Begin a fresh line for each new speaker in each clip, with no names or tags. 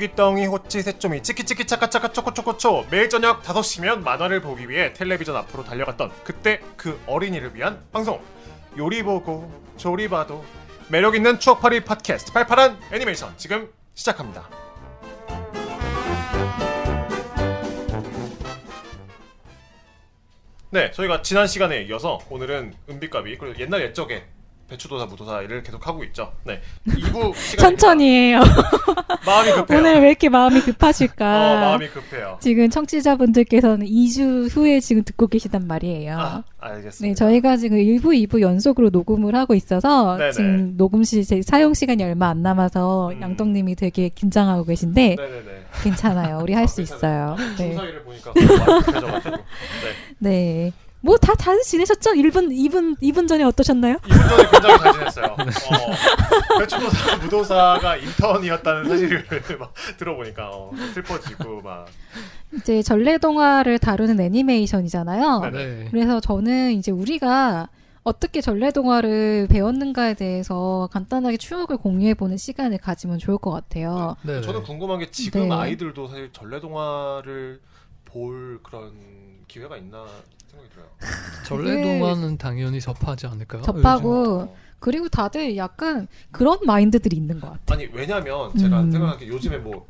우기덩이 호치 새초미 치키치키 차카차카 초코초코초 매일 저녁 5시면 만화를 보기 위해 텔레비전 앞으로 달려갔던 그때 그 어린이를 위한 방송 요리 보고 조리 봐도 매력 있는 추억팔이 팟캐스트 팔팔한 애니메이션 지금 시작합니다. 네, 저희가 지난 시간에 이어서 오늘은 은비값이 그리고 옛날 옛적에 배추도사 무도사를 계속 하고 있죠. 네, 2부 시간
천천히 해요.
마음이 급해요.
오늘 왜 이렇게 마음이 급하실까?
어, 마음이 급해요.
지금 청취자분들께서는 2주 후에 지금 듣고 계시단 말이에요.
아, 알겠습니다.
네, 저희가 지금 1부, 2부 연속으로 녹음을 하고 있어서
네네.
지금 녹음 시 제- 사용 시간이 얼마 안 남아서
음.
양동님이 되게 긴장하고 계신데
네네네.
괜찮아요. 우리 할수
아,
있어요. 네.
중사위를 보니까. 네.
네. 뭐 다 잘 지내셨죠? 1분, 2분, 2분 전에 어떠셨나요?
2분 전에 굉장히 잘 지냈어요. 어, 배추도사 무도사가 인턴이었다는 사실을 막 들어보니까 어, 슬퍼지고 막.
이제 전래 동화를 다루는 애니메이션이잖아요.
네네.
네.
그래서 저는 이제 우리가 어떻게 전래 동화를 배웠는가에 대해서 간단하게 추억을 공유해보는 시간을 가지면 좋을 것 같아요.
네.
저는 궁금한 게 지금
네.
아이들도 사실 전래 동화를 볼 그런 기회가 있나.
전래동화는 당연히 접하지 않을까요?
접하고
어.
그리고 다들 약간 그런 마인드들이 있는 것 같아.
아니 왜냐면 제가
음.
생각하는 게 요즘에 뭐,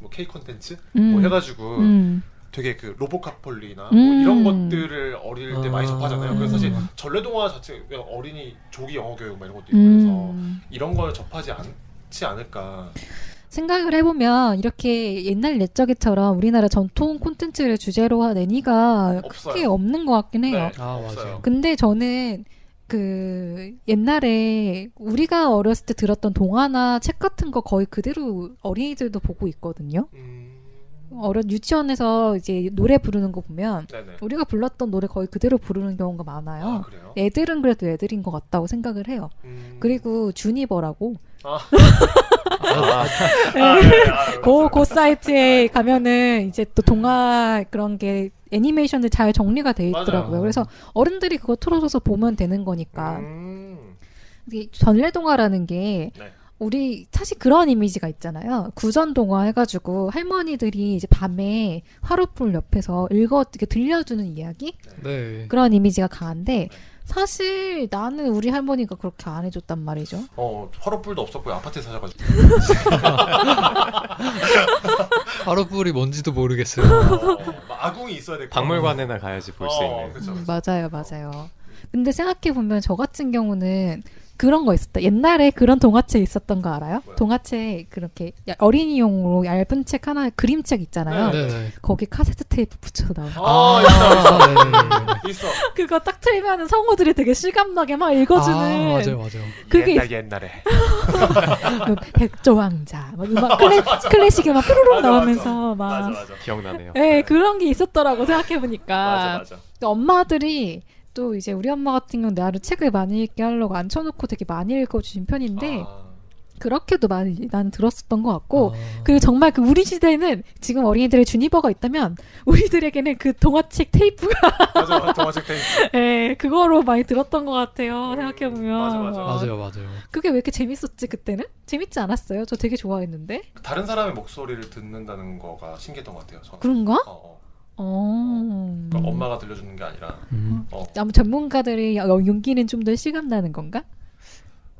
뭐 K 컨텐츠
음.
뭐 해가지고
음.
되게 그 로보카폴리나
음.
뭐 이런 것들을 어릴 때 많이
아.
접하잖아요. 그래서 사실
음.
전래동화 자체 그냥 어린이 조기 영어 교육 막 이런 것도 있고 그래서
음.
이런 걸 접하지 않지 않을까.
생각을 해보면 이렇게 옛날 옛적에처럼 우리나라 전통 콘텐츠를 주제로 한 애니가
없어요.
크게 없는 것 같긴 해요.
네,
아. 맞아요.
근데 저는 그 옛날에 우리가 어렸을 때 들었던 동화나 책 같은 거 거의 그대로 어린이들도 보고 있거든요.
음...
어려 유치원에서 이제 노래 부르는 거 보면
네네.
우리가 불렀던 노래 거의 그대로 부르는 경우가
아
많아요.
그래요?
애들은 그래도 애들인 것 같다고 생각을 해요.
음...
그리고 주니버라고
아,
아,
아, 네, 아,
그,
맞아요.
그 사이트에 가면은 이제 또 동화 그런 게 애니메이션들 잘 정리가 돼 있더라고요.
맞아요.
그래서 어른들이 그거 틀어줘서 보면 되는 거니까.
음...
전래동화라는 게
네.
우리 사실 그런 이미지가 있잖아요. 구전 동화 해가지고 할머니들이 이제 밤에 화로불 옆에서 읽어 이렇게 들려주는 이야기
네.
그런 이미지가 강한데 사실 나는 우리 할머니가 그렇게 안 해줬단 말이죠.
어 화로불도 없었고요 아파트에 살아가지고
화로불이 뭔지도 모르겠어요.
어, 막 아궁이 있어야 될 거.
박물관에나 가야지 볼수
어,
있는.
그쵸,
음,
그쵸.
맞아요, 맞아요. 근데 생각해 보면 저 같은 경우는 그런 거 있었다. 옛날에 그런 동화책 있었던 거 알아요?
뭐요?
동화책 그렇게 야- 어린이용으로 얇은 책 하나 그림책 있잖아요.
네.
네네.
거기 카세트 테이프 붙여서 나오는.
아, 있어 있어
네네네.
있어.
그거 딱 틀면은 성우들이 되게 실감나게 막 읽어주는.
아, 맞아요, 맞아요.
그게
옛날 옛날에.
뭐 백조왕자, 막 음악 클래, 클래식이 막 뾰로롱
맞아,
나오면서
맞아
막.
맞아.
기억나네요.
예, 그런 게 있었더라고 생각해 보니까.
맞아 맞아.
엄마들이 또 이제 우리 엄마 같은 경우 나를 책을 많이 읽게 하려고 앉혀놓고 되게 많이 읽어주신 편인데
아,
그렇게도 많이 나는 들었었던 것 같고
아,
그리고 정말 그 우리 시대는 지금 어린이들의 주니버가 있다면 우리들에게는 그 동화책 테이프가
맞아 맞아 동화책 테이프.
예, 그거로 많이 들었던 것 같아요 생각해 보면
맞아, 맞아.
맞아요, 맞아요.
그게 왜 이렇게 재밌었지 그때는 재밌지 않았어요 저 되게 좋아했는데
다른 사람의 목소리를 듣는다는 거가 신기했던 것 같아요. 저는.
그런가?
어, 어.
어
그러니까 엄마가 들려주는 게 아니라.
음.
어.
아무 전문가들의 용기는 좀 더 실감나는 건가?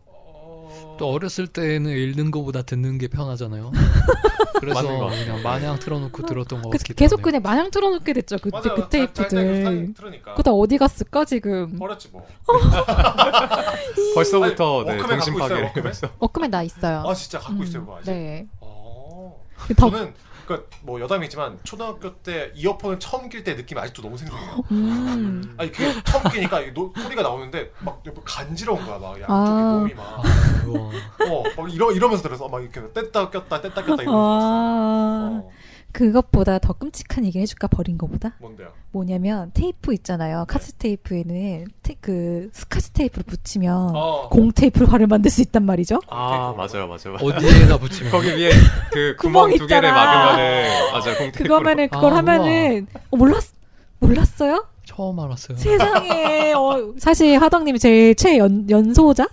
어...
또 어렸을 때는 읽는 것보다 듣는 게 편하잖아요. 그래서. 그냥 마냥 틀어놓고 들었던 것
그,
같기도
계속
하네요.
그냥 마냥 틀어놓게 됐죠 그때
맞아요.
그 테이프들
그 틀으니까.
그거 다 어디 갔을까 지금
버렸지 뭐.
벌써부터
아니,
네,
있어요,
파괴를
워크맨?
워크맨 나 있어요
아 진짜 갖고
음,
있어요 그거 아직.
네
어.
더-
저는 그뭐 여담이지만 초등학교 때 이어폰을 처음 낄 때 느낌이 아직도 너무 생생해요.
음.
아니 그게 처음 끼니까 이 노, 소리가 나오는데 막 간지러운 거야 막 양쪽에
아.
몸이 막.
우와.
어, 막 이러 이러면서 들어서 막 이렇게 뗐다 꼈다 뗐다 꼈다 이러면서.
아,
어,
그것보다 더 끔찍한 얘기 해줄까 버린 거보다
뭔데요?
뭐냐면 테이프 있잖아요 카스 테이프에는 테, 그 스카치 테이프를 붙이면
어.
공 테이프를 화를 만들 수 있단 말이죠
아 맞아요 맞아요. 맞아요.
어디에다 붙이면
거기 위에 그
구멍
구멍 두 개를. 막으면은 맞아요 공테이프로.
그거면은 그걸
아,
하면은 어, 몰랐 몰랐어요
처음 알았어요.
세상에 어, 사실 하덕님이 제일 최연 연소자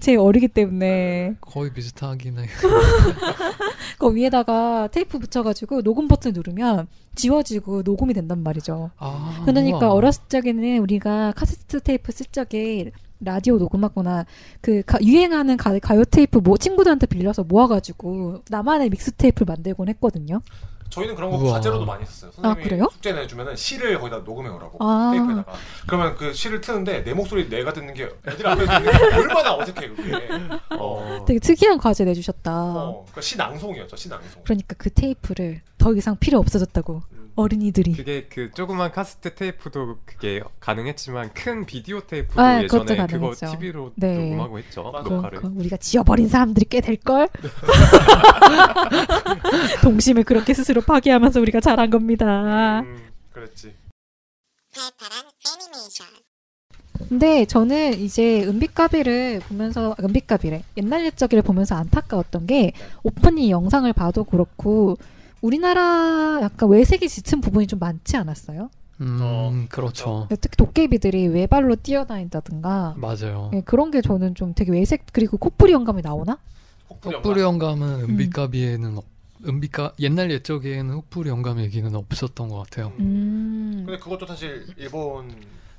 제일 어리기 때문에
거의 비슷하긴 해.
그 위에다가 테이프 붙여가지고 녹음 버튼 누르면 지워지고 녹음이 된단 말이죠.
아,
그러니까
우와.
어렸을 적에는 우리가 카세트 테이프 쓸 적에 라디오 녹음하거나 그 가- 유행하는 가, 가요 테이프 뭐 친구들한테 빌려서 모아가지고 나만의 믹스 테이프를 만들곤 했거든요.
저희는 그런 거
우와.
과제로도 많이 했었어요.
아,
선생님이
그래요?
숙제 내주면은 시를 거기다 녹음해 오라고
아.
테이프에다가. 그러면 그 시를 트는데 내 목소리 내가 듣는 게 애들 앞에서 듣는 게 얼마나 어색해 그게. 어.
되게 특이한 과제 내주셨다.
어. 그러니까 시 낭송이었죠. 시 낭송.
그러니까 그 테이프를 더 이상 필요 없어졌다고
음.
어린이들이.
그게 그 조그만 카세트 테이프도 그게 가능했지만 큰 비디오 테이프도
아,
예전에 그거
가능했죠.
TV로
네.
녹음하고 했죠.
그,
녹화를.
그 우리가 지워버린 사람들이 꽤 될 걸? 동심을 그렇게 스스로 파괴하면서 우리가 잘한 겁니다.
음,
애니메이션.
근데 저는 이제 은빛가비를 보면서 아, 은빛가비래 옛날 옛적이를 보면서 안타까웠던 게 오프닝 영상을 봐도 그렇고 우리나라 약간 외색이 짙은 부분이 좀 많지 않았어요?
음,
어,
그렇죠.
특히 도깨비들이 외발로 뛰어다닌다든가
맞아요.
예, 그런 게 저는 좀 되게 외색 그리고 코뿔이 영감이 나오나?
영감.
영감은 은빛가비에는 없- 은빛가 옛날 옛적에는 흑불이 영감 얘기는 없었던 것 같아요.
음.
근데 그것도 사실 일본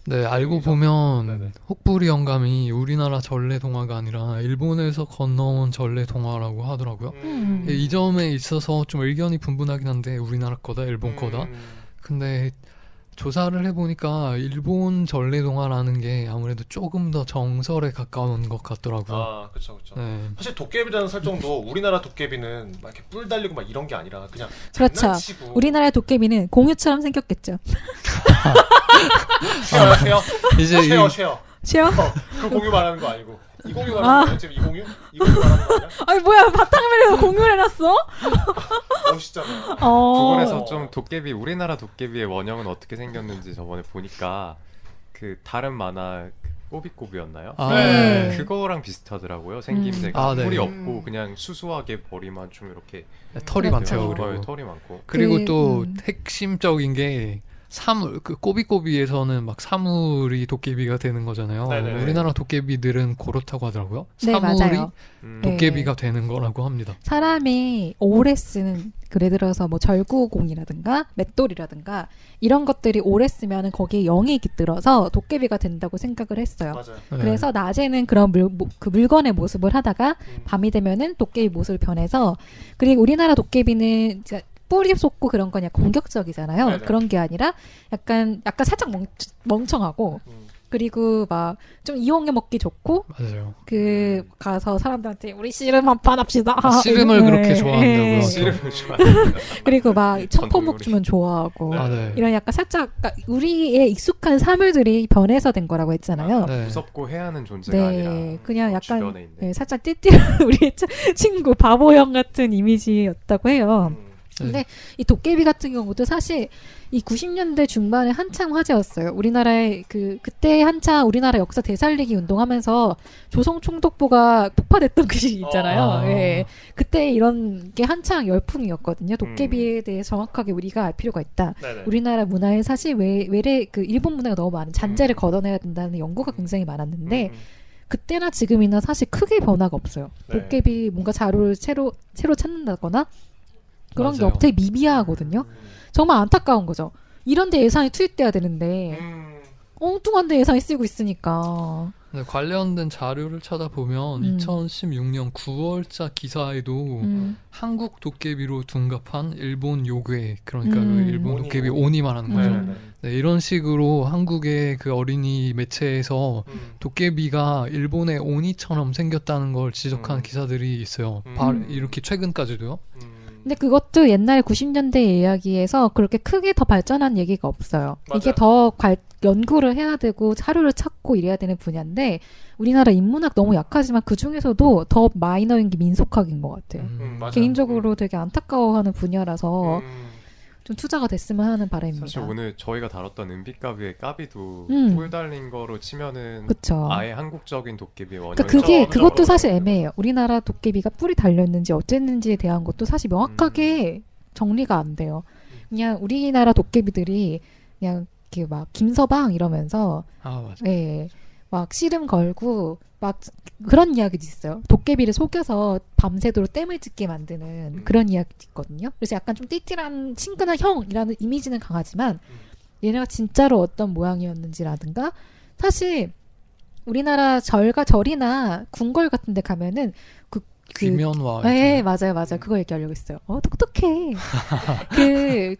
네, 알고
얘기죠.
보면
네네.
혹부리 영감이 우리나라 전래 동화가 아니라 일본에서 건너온 전래 동화라고 하더라고요.
음.
이 점에 있어서 좀 의견이 분분하긴 한데 우리나라 거다 일본 거다.
음.
근데 조사를 해보니까 일본 전래 동화라는 게 아무래도 조금 더 정설에 가까운 것 같더라고요.
아, 그렇죠, 그렇죠.
네.
사실 도깨비라는 설정도 우리나라 도깨비는 막 이렇게 뿔 달리고 막 이런 게 아니라 그냥
그렇죠.
장난치고
우리나라의 도깨비는 공유처럼 생겼겠죠.
쉐어 쉐어
이제 이,
쉐어 쉐어
share? 어,
그 공유 말하는 거 아니고 이공유
아.
말하는 거야 지금 이공유 이공유 말하는 거 아니야?
아니 뭐야 바탕화면에서 공유를 해놨어?
멋있잖아.
어.
그거에서 좀 도깨비 우리나라 도깨비의 원형은 어떻게 생겼는지 저번에 보니까 그 다른 만화 그 꼬비꼬비였나요?
아,
네.
네.
그거랑 비슷하더라고요. 생김새가
아, 네.
뿔이
음.
없고 그냥 수수하게 머리만 좀 이렇게
털이
그렇죠.
많대요.
털,
그리고
털이 많고
그리고
그,
또
음.
핵심적인 게 사물 그 꼬비꼬비에서는 막 사물이 도깨비가 되는 거잖아요.
네네.
우리나라 도깨비들은 그렇다고 하더라고요.
네,
사물이
맞아요.
음,
네.
도깨비가 되는 거라고 합니다.
사람이 오래 쓰는 예를 들어서 뭐 절구공이라든가 맷돌이라든가 이런 것들이 오래 쓰면은 거기에 영이 깃들어서 도깨비가 된다고 생각을 했어요.
맞아요.
네.
그래서 낮에는 그런 물, 모- 그 물건의 모습을 하다가
음.
밤이 되면은 도깨비 모습을 변해서 그리고 우리나라 도깨비는 뿌리 쏟고 그런 건 약간 공격적이잖아요.
네네.
그런 게 아니라 약간 약간 살짝 멍, 멍청하고
음.
그리고 막 좀 이용해 먹기 좋고
맞아요.
그 가서 사람들한테 우리 씨름 한 판 합시다.
아, 씨름을
네.
그렇게 좋아한다고요?
네.
씨름을 좋아해.
그리고 막 청포묵. 주면 좋아하고
아, 네.
이런 약간 살짝 그러니까 우리의 익숙한 사물들이 변해서 된 거라고 했잖아요.
네.
무섭고 해야 하는 존재가
네,
아니라
그냥 약간 네, 살짝 띠띠한 우리의 치- 친구 바보형 같은 이미지였다고 해요.
음.
근데 이 도깨비 같은 경우도 사실 이 90년대 중반에 한창 화제였어요. 우리나라의 그 그때 한창 우리나라 역사 되살리기 운동하면서 조성 총독부가 폭파됐던 그 시기 있잖아요.
아.
예. 그때 이런 게 한창 열풍이었거든요.
음.
도깨비에 대해 정확하게 우리가 알 필요가 있다.
네네.
우리나라 문화에 사실 외, 외래 그 일본 문화가 너무 많은 잔재를
음.
걷어내야 된다는 연구가 굉장히 많았는데
음, 음.
그때나 지금이나 사실 크게 변화가 없어요.
네.
도깨비 뭔가 자료를 새로 새로 찾는다거나 그런 게
맞아요.
되게 미비하거든요. 정말 안타까운 거죠. 이런데 예산이 투입돼야 되는데
음.
엉뚱한데 예산이 쓰이고 있으니까.
네, 관련된 자료를 찾아보면
음.
2016년 9월자 기사에도
음.
한국 도깨비로 둔갑한 일본 요괴 그러니까
음.
그 일본
오니,
도깨비
오니.
말하는 거죠.
음.
네네.
네, 이런 식으로 한국의 그 어린이 매체에서
음.
도깨비가 일본의 오니처럼 생겼다는 걸 지적한
음.
기사들이 있어요.
음.
바- 이렇게 최근까지도요.
음.
근데 그것도 옛날 90년대 이야기에서 그렇게 크게 더 발전한 얘기가 없어요.
맞아요.
이게 더 관- 연구를 해야 되고 자료를 찾고 이래야 되는 분야인데 우리나라 인문학 너무 약하지만 그 중에서도 더 마이너인 게 민속학인 것 같아요.
음.
음.
개인적으로 되게 안타까워하는 분야라서
음.
좀 투자가 됐으면 하는 바람입니다.
사실 오늘 저희가 다뤘던 은빛가비의 까비도
음.
뿔 달린 거로 치면은
그쵸.
아예 한국적인 도깨비 원형
그러니까 그게 그것도 사실. 애매해요. 우리나라 도깨비가 뿔이 달렸는지 어쨌는지에 대한 것도 사실 명확하게 정리가 안 돼요. 그냥 우리나라 도깨비들이 그냥 이렇게 막 김서방 이러면서
아 맞아.
예. 막 씨름 걸고 막 그런 이야기도 있어요. 도깨비를 속여서 밤새도록 땜을 짓게 만드는
음.
그런 이야기도 있거든요. 그래서 약간 좀 띠띠한 친근한 형이라는 이미지는 강하지만
음.
얘네가 진짜로 어떤 모양이었는지라든가 사실 우리나라 절과 절이나 궁궐 같은 데 가면은 그, 그
귀면화.
네. 맞아요, 맞아요.
음.
그거 얘기하려고 했어요. 어, 똑똑해. 그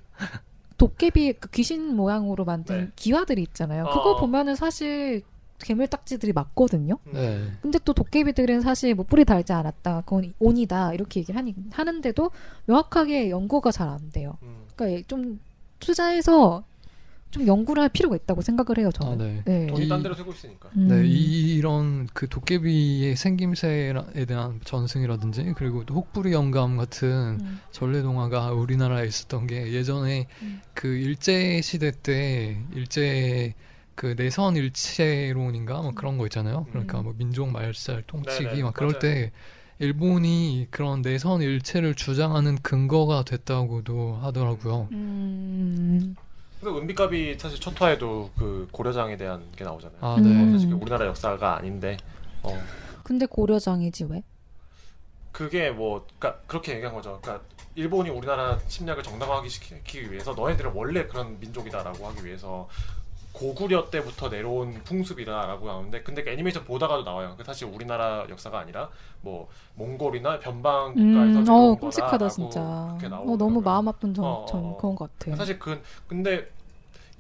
도깨비 그 귀신 모양으로 만든
네.
기와들이 있잖아요.
어.
그거 보면은 사실 괴물 딱지들이 맞거든요.
음.
네.
근데 또 도깨비들은 사실 뭐 뿌리 달지 않았다, 그건 온이다 이렇게 얘기를 하니, 하는데도 명확하게 연구가 잘 안 돼요.
음.
그러니까 좀 투자해서 좀 연구를 할 필요가 있다고 생각을 해요. 저는.
아, 네.
네.
돈이
이-
딴 데로 쓰고 있으니까.
음.
네, 이- 이런 그 도깨비의 생김새에 대한 전승이라든지 그리고 또 혹부리 영감 같은
음.
전래 동화가 우리나라에 있었던 게 예전에
음.
그 일제 시대 때 일제 그 내선 일체론인가 뭐 그런 거 있잖아요. 그러니까
음.
뭐 민족 말살 통치기
네네,
막 그럴
맞아요.
때 일본이 그런 내선 일체를 주장하는 근거가 됐다고도 하더라고요.
음.
근데 은비값이 사실 첫 화에도 그 고려장에 대한 게 나오잖아요.
아,
음.
네.
사실 그 우리나라 역사가 아닌데 어
근데 고려장이지 왜?
그게 뭐 그러니까 그렇게 얘기한 거죠. 그러니까 일본이 우리나라 침략을 정당화하기 시키기 위해서 너희들은 원래 그런 민족이다라고 하기 위해서 고구려 때부터 내려온 풍습이다라고 하는데 근데 그 애니메이션 보다가도 나와요. 그 사실 우리나라 역사가 아니라 뭐 몽골이나 변방 국가에서
음, 어, 끔찍하다 진짜. 어. 너무 마음 아픈 전,
어,
전
어, 어.
그런 것 같아.
사실 그 근데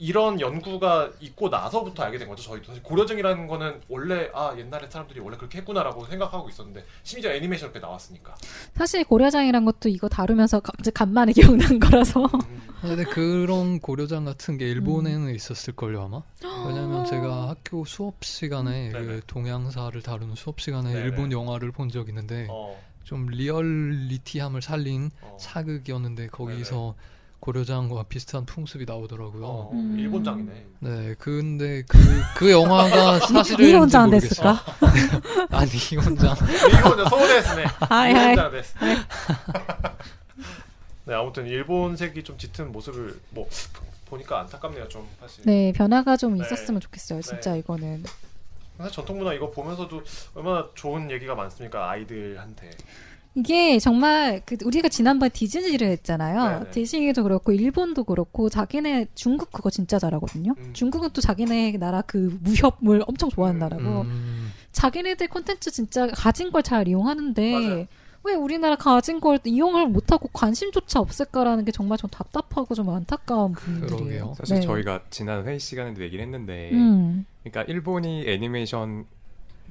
이런 연구가 있고 나서부터 알게 된 거죠. 저희도 사실 고려증이라는 거는 원래 아 옛날에 사람들이 원래 그렇게 했구나라고 생각하고 있었는데 심지어 애니메이션 이렇게 나왔으니까.
사실 고려장이란 것도 이거 다루면서 갑자기 간만에 기억난 거라서.
음.
근데 그런 고려장 같은 게 일본에는 있었을 걸요 아마. 왜냐면 제가 학교 수업 시간에
네네.
그 동양사를 다루는 수업 시간에
네네.
일본 영화를 본 적 있는데
어,
좀 리얼리티함을 살린
어.
사극이었는데 거기서 고려장과 비슷한 풍습이 나오더라고요.
어,
음.
일본장이네.
네, 근데 그, 그 영화가 사실은
일본장 됐을까?
아니, 일본장.
일본장
하이.
일본장 됐어. 네 아무튼 일본색이 좀 짙은 모습을 뭐 보니까 안타깝네요 좀 사실.
네, 변화가 좀
네.
있었으면 좋겠어요. 진짜
네.
이거는.
사실 전통 문화 이거 보면서도 얼마나 좋은 얘기가 많습니까 아이들한테.
이게 정말 그 우리가 지난번 디즈니를 했잖아요.
네네.
디즈니도 그렇고 일본도 그렇고 자기네 중국 그거 진짜 잘하거든요.
음.
중국은 또 자기네 나라 그 무협물 엄청 좋아하는
음.
나라고
음,
자기네들 콘텐츠 진짜 가진 걸 잘 이용하는데
맞아요.
왜 우리나라 가진 걸 이용을 못하고 관심조차 없을까라는 게 정말 좀 답답하고 좀 안타까운 부분들이에요.
사실
네.
저희가 지난 회의 시간에도 얘기를 했는데
음.
그러니까 일본이 애니메이션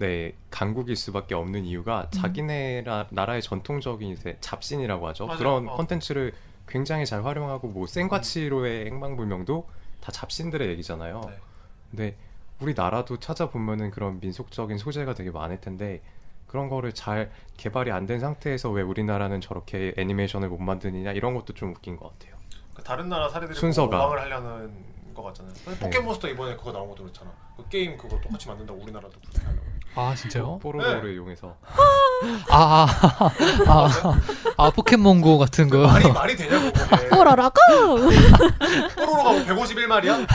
네 강국일 수밖에 없는 이유가
음.
자기네 라- 나라의 전통적인 이제 잡신이라고 하죠.
맞아요.
그런
어.
컨텐츠를 굉장히 잘 활용하고 뭐 생과치로의 행방불명도 다 잡신들의 얘기잖아요.
네.
근데 우리나라도 찾아보면은 그런 민속적인 소재가 되게 많을 텐데 그런 거를 잘 개발이 안 된 상태에서 왜 우리나라는 저렇게 애니메이션을 못 만드느냐 이런 것도 좀 웃긴 것 같아요.
그 다른 나라 사례들이
순서가.
모방을 하려는 거 같잖아요. 포켓몬스터 이번에 그거 나온 것도 그렇잖아. 그 게임 그거 똑같이 만든다고 우리나라도 그렇게 하려고.
아, 진짜요?
뽀로로를
네.
이용해서
아, 아, 아, 아, 포켓몬고 같은 거.
말이 말이 되냐고.
뭐라라고?
뽀로로가 뭐 151마리야?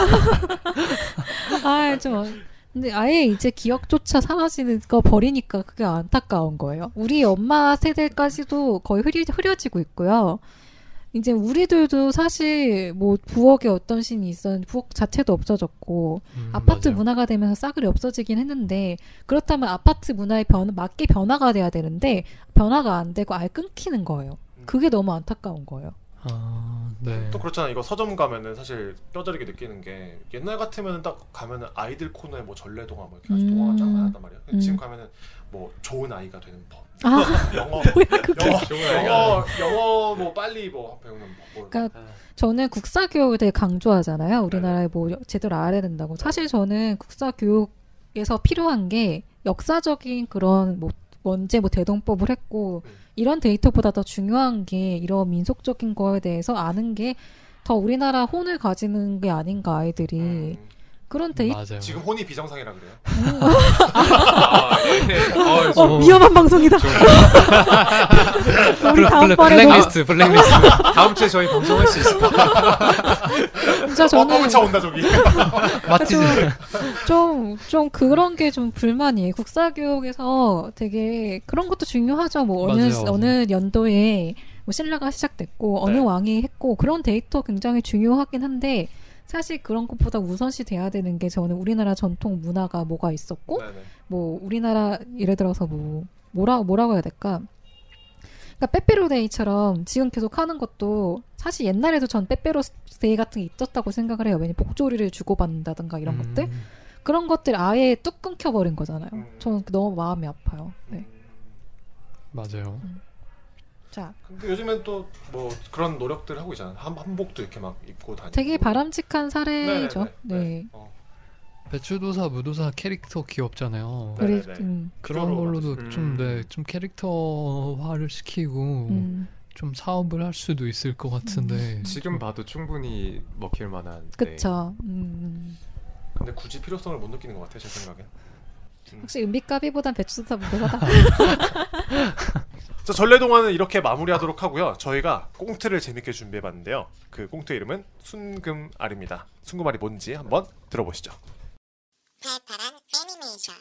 아, 좀. 근데 아예 이제 기억조차 사라지는 거 버리니까 그게 안타까운 거예요. 우리 엄마 세대까지도 거의 흐리, 흐려지고 있고요. 이제 우리들도 사실 뭐 부엌에 어떤 신이 있었는지 부엌 자체도 없어졌고
음,
아파트
맞아요.
문화가 되면서 싸그리 없어지긴 했는데 그렇다면 아파트 문화에 변, 맞게 변화가 돼야 되는데 변화가 안 되고 아예 끊기는 거예요. 그게 너무 안타까운 거예요.
아, 네.
또 그렇잖아. 이거 서점 가면은 사실 뼈저리게 느끼는 게 옛날 같으면은 딱 가면은 아이들 코너에 뭐 전래동화 뭐 이렇게 아주
음.
동화가 쫙 많았단 말이야. 근데
음.
지금 가면은 뭐 좋은 아이가 되는 법,
아,
영어,
뭐야 그게.
영어,
좋은 아이가
영어, 영어 뭐 빨리 뭐 배우는 법. 뭐.
그러니까 저는 국사 교육을 되게 강조하잖아요. 우리나라에 뭐 제대로 알아야 된다고. 사실 저는 국사 교육에서 필요한 게 역사적인 그런 뭐 언제 뭐 대동법을 했고
음.
이런 데이터보다 더 중요한 게 이런 민속적인 거에 대해서 아는 게 더 우리나라 혼을 가지는 게 아닌가 아이들이
음,
그런 데이터
맞아요.
지금 혼이 비정상이라 그래요.
아, 네. 어,
어,
어.
위험한 방송이다. 우리
블-
다음 번에
블랙리스트, 블랙리스트.
다음 주에 저희 방송할 수 있을까?
진짜 저는
어, 온다 저기.
마티즈.
좀, 좀 그런 게 좀 불만이에요. 국사 교육에서 되게 그런 것도 중요하죠. 뭐 어느,
맞아요.
어느 연도에 뭐 신라가 시작됐고, 어느
네.
왕이 했고, 그런 데이터 굉장히 중요하긴 한데, 사실 그런 것보다 우선시 돼야 되는 게 저는 우리나라 전통 문화가 뭐가 있었고,
네네.
뭐 우리나라 예를 들어서 뭐 뭐라 뭐라고 해야 될까? 그러니까 빼빼로데이처럼 지금 계속 하는 것도 사실 옛날에도 전 빼빼로데이 같은 게 있었다고 생각을 해요. 왜냐 면 복조리를 주고받는다든가 이런
음.
것들 그런 것들 아예 뚝 끊겨버린 거잖아요.
음.
저는 너무 마음이 아파요. 네.
맞아요.
자,
근데 요즘엔 또 뭐 그런 노력들 하고 있잖아요. 한 한복도 이렇게 막 입고 다니고.
되게 바람직한 사례죠.
네네네.
네.
어.
배추도사, 무도사 캐릭터 귀엽잖아요.
네. 네네.
음,
그런 걸로도
만들었어요.
좀,
음.
네, 좀 캐릭터화를 시키고
음,
좀 사업을 할 수도 있을 것 같은데
지금 봐도 충분히 먹힐 만한. 네.
음.
근데 굳이 필요성을 못 느끼는 것 같아요, 제 생각엔.
확실히 은비까비보단 배추도사 무도사다.
자, 전래동화는 이렇게 마무리하도록 하고요. 저희가 꽁트를 재밌게 준비해봤는데요. 그 꽁트의 이름은 순금알입니다. 순금알이 뭔지 한번 들어보시죠.
팔팔한 애니메이션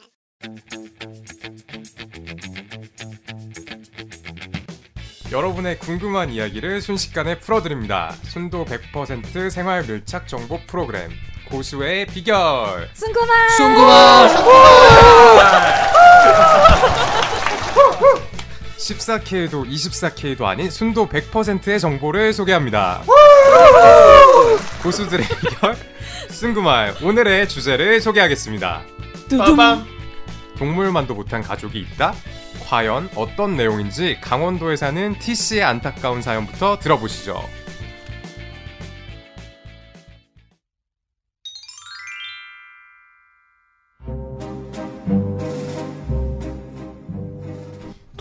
여러분의 궁금한 이야기를 순식간에 풀어드립니다. 순도 100% 생활 밀착 정보 프로그램 고수의 비결.
승구만!
순구만
14K도 24K도 아닌 순도 100%의 정보를 소개합니다. 고수들의 비결 승구말 오늘의 주제를 소개하겠습니다.
빠밤!
동물만도 못한 가족이 있다? 과연 어떤 내용인지 강원도에 사는 T씨의 안타까운 사연부터 들어보시죠.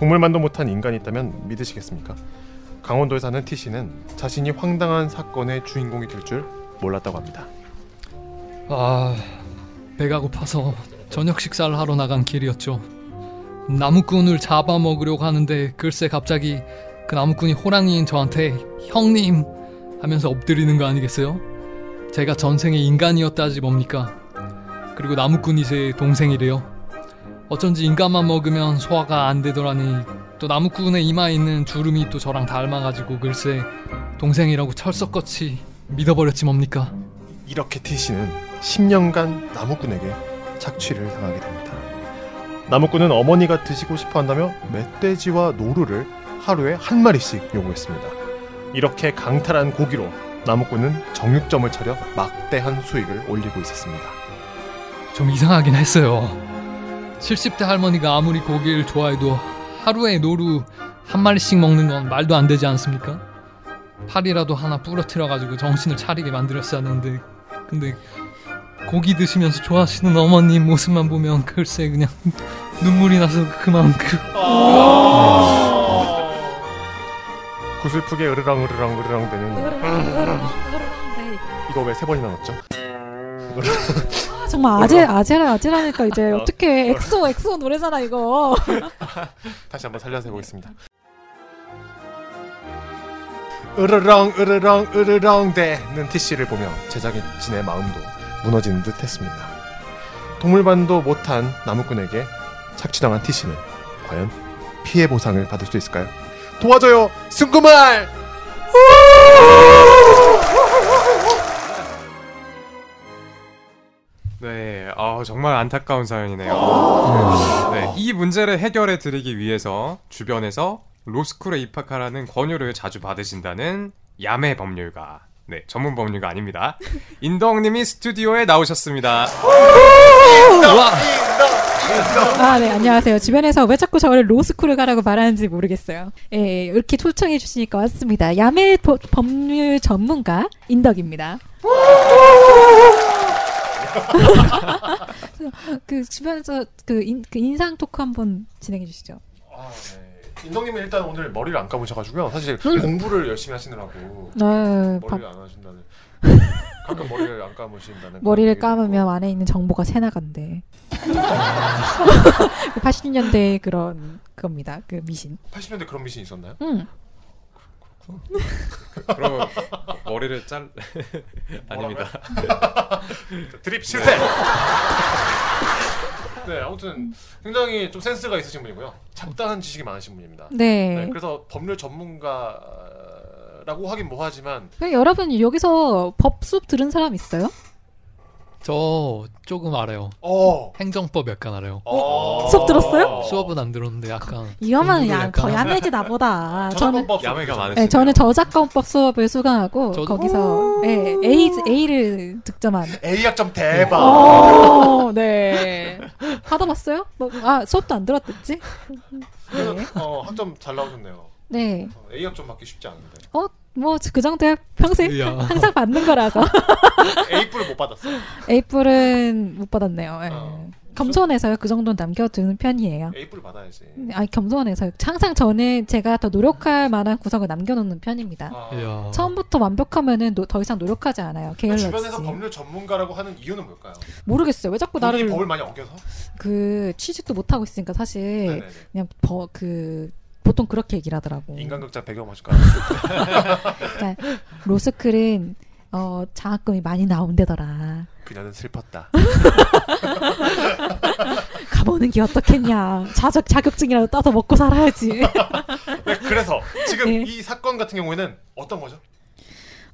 동물만도 못한 인간이 있다면 믿으시겠습니까? 강원도에 사는 T씨는 자신이 황당한 사건의 주인공이 될 줄 몰랐다고 합니다.
아 배가 고파서 저녁 식사를 하러 나간 길이었죠 나무꾼을 잡아먹으려고 하는데 글쎄 갑자기 그 나무꾼이 호랑이인 저한테 형님 하면서 엎드리는 거 아니겠어요? 제가 전생에 인간이었다지 뭡니까 그리고 나무꾼이 제 동생이래요 어쩐지 인간만 먹으면 소화가 안 되더라니 또 나무꾼의 이마에 있는 주름이 또 저랑 닮아가지고 글쎄 동생이라고 철석같이 믿어버렸지 뭡니까
이렇게 T씨는 10년간 나무꾼에게 착취를 당하게 됩니다. 나무꾼은 어머니가 드시고 싶어 한다며 멧돼지와 노루를 하루에 한 마리씩 요구했습니다. 이렇게 강탈한 고기로 나무꾼은 정육점을 차려 막대한 수익을 올리고 있었습니다.
좀 이상하긴 했어요. 70대 할머니가 아무리 고기를 좋아해도 하루에 노루 한 마리씩 먹는 건 말도 안 되지 않습니까? 팔이라도 하나 부러뜨려가지고 정신을 차리게 만들었어야 하는데 근데 고기 드시면서 좋아하시는 어머님 모습만 보면 글쎄 그냥 눈물이 나서 그만 그
구슬프게 으르렁 으르렁 으르렁 되는
네.
이거 왜 세 번이나 넣었죠?
아, 정말 아재 아재라 아재라니까 이제 어떻게 엑소 엑소 노래잖아 이거.
다시 한번 살려서 해보겠습니다. 으르렁 으르렁 으르렁 대는 TC를 보며 제작진의 마음도 무너지는 듯 했습니다. 동물만도 못한 나무꾼에게 착취당한 TC는 과연 피해 보상을 받을 수 있을까요? 도와줘요 승구말!
네, 아, 정말 안타까운 사연이네요. 네, 이 문제를 해결해 드리기 위해서 주변에서 로스쿨에 입학하라는 권유를 자주 받으신다는 야매 법률가. 네, 전문 법률가 아닙니다. 인덕님이 스튜디오에 나오셨습니다.
아, 네, 안녕하세요. 주변에서 왜 자꾸 저를 로스쿨을 가라고 말하는지 모르겠어요. 예, 이렇게 초청해 주시니까 왔습니다. 야매 법- 법률 전문가 인덕입니다. 그 주변에서 그, 인, 그 인상 토크 한번 진행해 주시죠.
아, 네. 인덕님은 일단 오늘 머리를 안 감으셔가지고요. 사실 공부를 열심히 하시느라고
네, 밥-
머리를 안 하신다는. 가끔 머리를 안 감으신다는.
머리를 감으면 안에 있는 정보가 새 나간대. 80년대 그런 겁니다. 그 미신.
있고. 80년대 그런 미신 있었나요?
응.
그럼 머리를 잘 아닙니다.
드립 실패. 네, 아무튼 굉장히 좀 센스가 있으신 분이고요. 잡다한 지식이 많으신 분입니다.
네.
네, 그래서 법률 전문가라고 하긴 뭐하지만
그럼 여러분 여기서 법 수업 들은 사람 있어요?
저 조금 알아요.
어,
행정법 약간 알아요.
어.
수업 들었어요?
수업은 안 들었는데 약간
이거만 야, 더 야매지 나보다. 저는
야매가 많으시네요.
네, 저는 저작권법 수업을 수강하고
저도-
거기서 네, A A를 득점한.
A 학점 대박.
어, 네. 받아봤어요? 뭐, 아 수업도 안 들었댔지? 네.
어, 학점 잘 나오셨네요.
네.
어, A 학점 받기 쉽지 않은데.
어, 뭐그 정도야 평생
이야.
항상 받는 거라서.
A 뿔을 못 받았어.
A뿔은 못 받았네요. 예.
어.
겸손해서요. 그 정도는 남겨두는 편이에요.
A 뿔 받아야지.
아니 겸손해서 항상 저는 제가 더 노력할 만한 구석을 남겨놓는 편입니다.
아.
처음부터 완벽하면은 노- 더 이상 노력하지 않아요. 게을러지.
주변에서 법률 전문가라고 하는 이유는 뭘까요?
모르겠어요. 왜 자꾸 나를
법을 많이 어겨서?
그 취직도 못 하고 있으니까 사실
네네네.
그냥 버, 그 보통 그렇게 얘기를 하더라고.
인간극장 배경 맞을까?
그러니까 로스쿨은 어, 장학금이 많이 나온대더라.
그녀는 슬펐다.
가보는 게 어떻겠냐. 자격 자격증이라도 따서 먹고 살아야지.
네, 그래서 지금
네.
이 사건 같은 경우에는 어떤 거죠?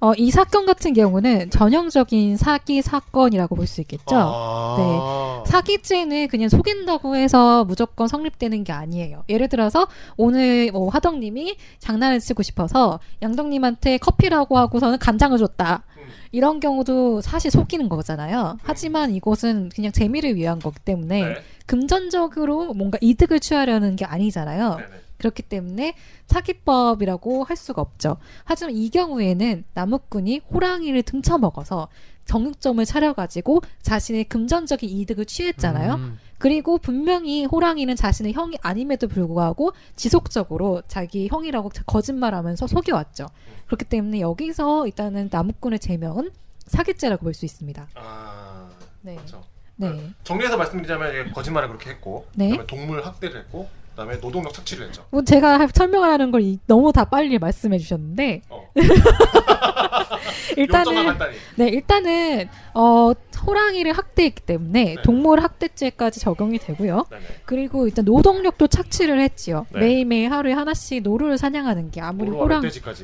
어, 이 사건 같은 경우는 전형적인 사기 사건이라고 볼 수 있겠죠.
아...
사기죄는 그냥 속인다고 해서 무조건 성립되는 게 아니에요. 예를 들어서 오늘 뭐 화덕님이 장난을 치고 싶어서 양덕님한테 커피라고 하고서는 간장을 줬다.
음.
이런 경우도 사실 속이는 거잖아요. 하지만 이것은 그냥 재미를 위한 거기 때문에
네.
금전적으로 뭔가 이득을 취하려는 게 아니잖아요.
네 네.
그렇기 때문에 사기법이라고 할 수가 없죠. 하지만 이 경우에는 나무꾼이 호랑이를 등쳐먹어서 정육점을 차려가지고 자신의 금전적인 이득을 취했잖아요.
음.
그리고 분명히 호랑이는 자신의 형이 아님에도 불구하고 지속적으로 자기 형이라고 거짓말하면서 속여왔죠. 그렇기 때문에 여기서 일단은 나무꾼의 제명은 사기죄라고 볼 수 있습니다.
아...
네.
그렇죠.
네.
정리해서 말씀드리자면 거짓말을 그렇게 했고
네.
동물 학대를 했고 그다음에 노동력 착취를 했죠.
뭐 제가 할- 설명하는 걸 이- 너무 다 빨리 말씀해 주셨는데
어.
일단은. 네 일단은 어 호랑이를 학대했기 때문에
네.
동물 학대죄까지 적용이 되고요.
네네.
그리고 일단 노동력도 착취를 했지요.
네.
매일매일 하루에 하나씩 노루를 사냥하는 게 아무리 호랑.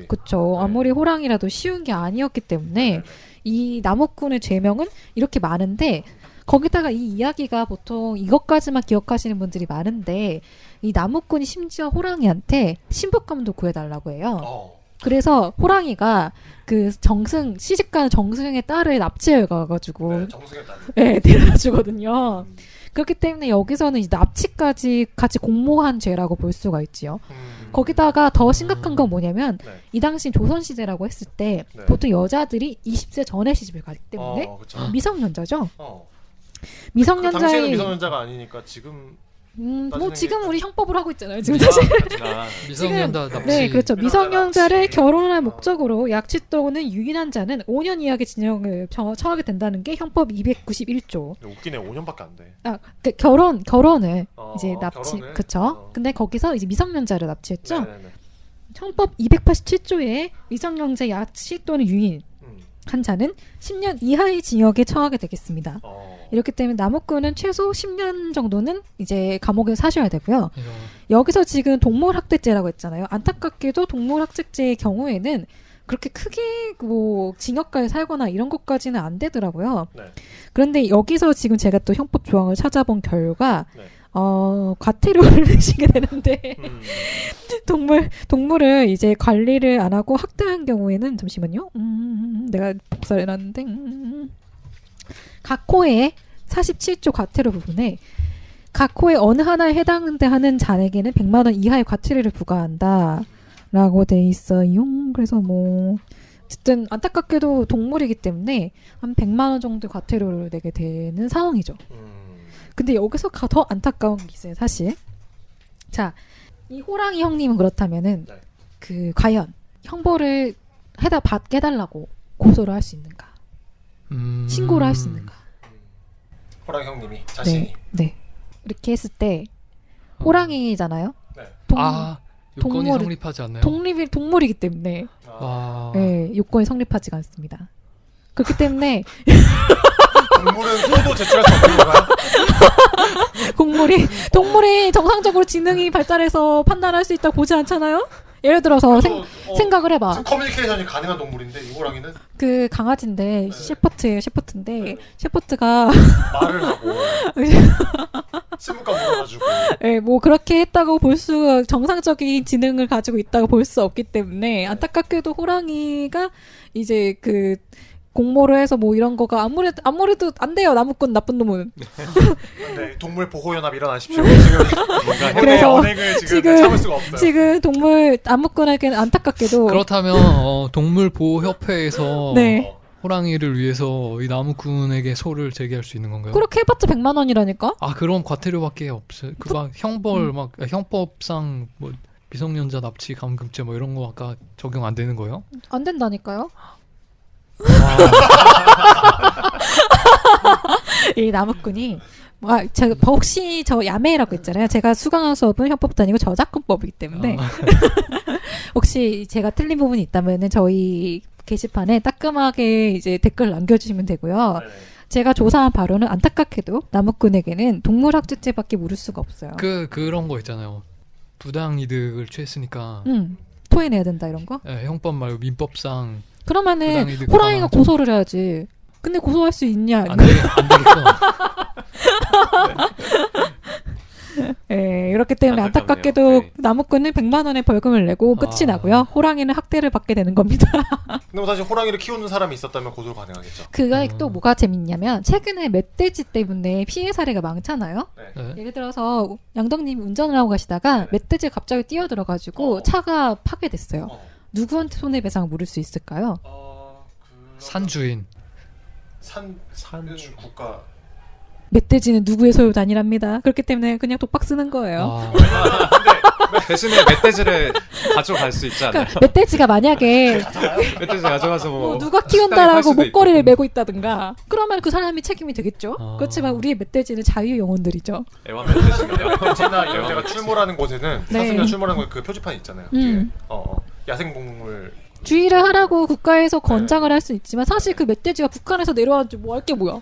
그쵸
네.
아무리 호랑이라도 쉬운 게 아니었기 때문에
네네.
이 나무꾼의 죄명은 이렇게 많은데 거기다가 이 이야기가 보통 이것까지만 기억하시는 분들이 많은데 이 나무꾼이 심지어 호랑이한테 신부감도 구해달라고 해요.
어.
그래서 호랑이가 그 정승 시집가는 정승의 딸을 납치해 가가지고
네, 정승의 딸.
네, 데려다 주거든요. 그렇기 때문에 여기서는 이 납치까지 같이 공모한 죄라고 볼 수가 있지요.
음.
거기다가 더 심각한 건 뭐냐면
네.
이 당시 조선 시대라고 했을 때
네.
보통 여자들이 20세 전에 시집을 가기 때문에
어.
미성년자죠.
어. 그 당시에는
미성년자의
미성년자가 아니니까 지금
음, 뭐 지금
게-
우리 형법으로 하고 있잖아요. 지금 사실.
아,
미성년자 납치.
네, 그렇죠.
미성년자
미성년자를. 결혼할
어.
목적으로 약취 또는 유인한 자는 5년 이하의 징역을 처- 처하게 된다는 게 형법 291조.
웃기네 5년밖에 안 돼.
아, 그 결혼 결혼을
어,
이제 납치,
결혼을?
그쵸?
어.
근데 거기서 이제 미성년자를 납치했죠.
네네네.
형법 287조에 미성년자 약취 또는 유인
음.
한 자는 10년 이하의 징역에 처하게 되겠습니다.
어.
이렇기 때문에 나무꾼은 최소 10년 정도는 이제 감옥에 사셔야 되고요.
이야.
여기서 지금 동물 학대죄라고 했잖아요. 안타깝게도 동물 학대죄의 경우에는 그렇게 크게 뭐 징역까지 살거나 이런 것까지는 안 되더라고요.
네.
그런데 여기서 지금 제가 또 형법 조항을 찾아본 결과
네.
어, 과태료를 내시게 되는데
음.
동물 동물을 이제 관리를 안 하고 학대한 경우에는 잠시만요. 음, 내가 복사를 해놨는데 음, 각 호의 47조 과태료 부분에 각 호의 어느 하나에 해당한다 하는 잔에게는 100만 원 이하의 과태료를 부과한다라고 돼 있어요. 그래서 뭐 어쨌든 안타깝게도 동물이기 때문에 한 100만 원 정도 과태료를 내게 되는 상황이죠.
음.
근데 여기서 가- 더 안타까운 게 있어요, 사실. 자, 이 호랑이 형님은 그렇다면은
네.
그 과연 형벌을 해다 받게 해달라고 고소를 할 수 있는가?
음.
신고를 할 수 있는가?
호랑이 형님이 자신이
네, 네. 이렇게 했을 때 호랑이잖아요.
네.
동...
아 요건이
동물을-
성립하지 않나요?
독립이 동물이기 때문에
와.
네, 요건이 성립하지가 않습니다. 그렇기 때문에
동물은 소도 제출할 수 없는 건가요?
동물이 동물이 정상적으로 지능이 발달해서 판단할 수 있다고 보지 않잖아요? 예를 들어서 생,
어,
생각을 해봐.
커뮤니케이션이 가능한 동물인데 이 호랑이는
그 강아지인데
네.
셰퍼트예요. 셰퍼트인데
네.
셰퍼트가
말을 하고 신문과 물어가지고
예, 뭐 그렇게 했다고 볼 수 정상적인 지능을 가지고 있다고 볼 수 없기 때문에 안타깝게도 호랑이가 이제 그 공모를 해서 뭐 이런 거가 아무래도 아무래도 안 돼요. 나무꾼 나쁜 놈은.
네, 동물 보호 연합 일어나십시오. 지금
그래서
지금,
지금-
참을 수가 없어요.
지금 동물 나무꾼에게는 안타깝게도
그렇다면 어, 동물 보호 협회에서
네.
어,
호랑이를 위해서 이 나무꾼에게 소를 제기할 수 있는 건가요?
그렇게 해봤자 100만 원이라니까.
아 그럼 과태료밖에 없어요. 그 막 형벌 막 아, 형법상 뭐 미성년자 납치 감금죄 뭐 이런 거 아까 적용 안 되는 거예요?
안 된다니까요. 이 나무꾼이 아, 제가 혹시 저 야매라고 했잖아요. 제가 수강한 수업은 협법도 아니고 저작권법이기 때문에
아,
혹시 제가 틀린 부분이 있다면은 저희 게시판에 따끔하게 이제 댓글 남겨주시면 되고요.
네네.
제가 조사한 바로는 안타깝게도 나무꾼에게는 동물학대죄밖에 물을 수가 없어요.
그 그런 거 있잖아요. 부당 이득을 취했으니까
음, 토해내야 된다 이런 거?
예, 형법 말고 민법상
그러면은 호랑이가. 고소를 해야지. 근데 고소할 수 있냐?
안, 되, 안 되겠어.
예, 이렇기 때문에
안타깝네요.
안타깝게도
네.
나무꾼은 100만 원의 벌금을 내고 끝이
아.
나고요. 호랑이는 학대를 받게 되는 겁니다.
근데 뭐 사실 호랑이를 키우는 사람이 있었다면 고소 가능하겠죠.
그가
음.
또 뭐가 재밌냐면 최근에 멧돼지 때문에 피해 사례가 많잖아요.
네.
예를 들어서 양덕님이 운전을 하고 가시다가
네네.
멧돼지가 갑자기 뛰어들어가지고
어.
차가 파괴됐어요.
어.
누구한테 손해배상을 물을 수 있을까요?
어, 그...
산주인.
산 산주 국가
멧돼지는 누구의 소유도 아니랍니다. 그렇기 때문에 그냥 독박 쓰는 거예요.
아,
대신에 멧돼지를 가져갈 수 있지 않나요?
그러니까 멧돼지가 만약에
멧돼지 가져가서
뭐뭐 누가 키운다라고 목걸이를
있고.
메고 있다든가 그러면 그 사람이 책임이 되겠죠.
아.
그렇지만 우리의 멧돼지는 자유 영혼들이죠.
애완?
멧돼지나 이런 데가 출몰하는 곳에는
네.
사슴이나 출몰하는 곳에 그 표지판 있잖아요.
음.
어, 어. 야생동물
주의를 하라고 국가에서 권장을 할수 있지만 사실 그 멧돼지가 북한에서 내려왔는지 뭐 할 게 뭐야.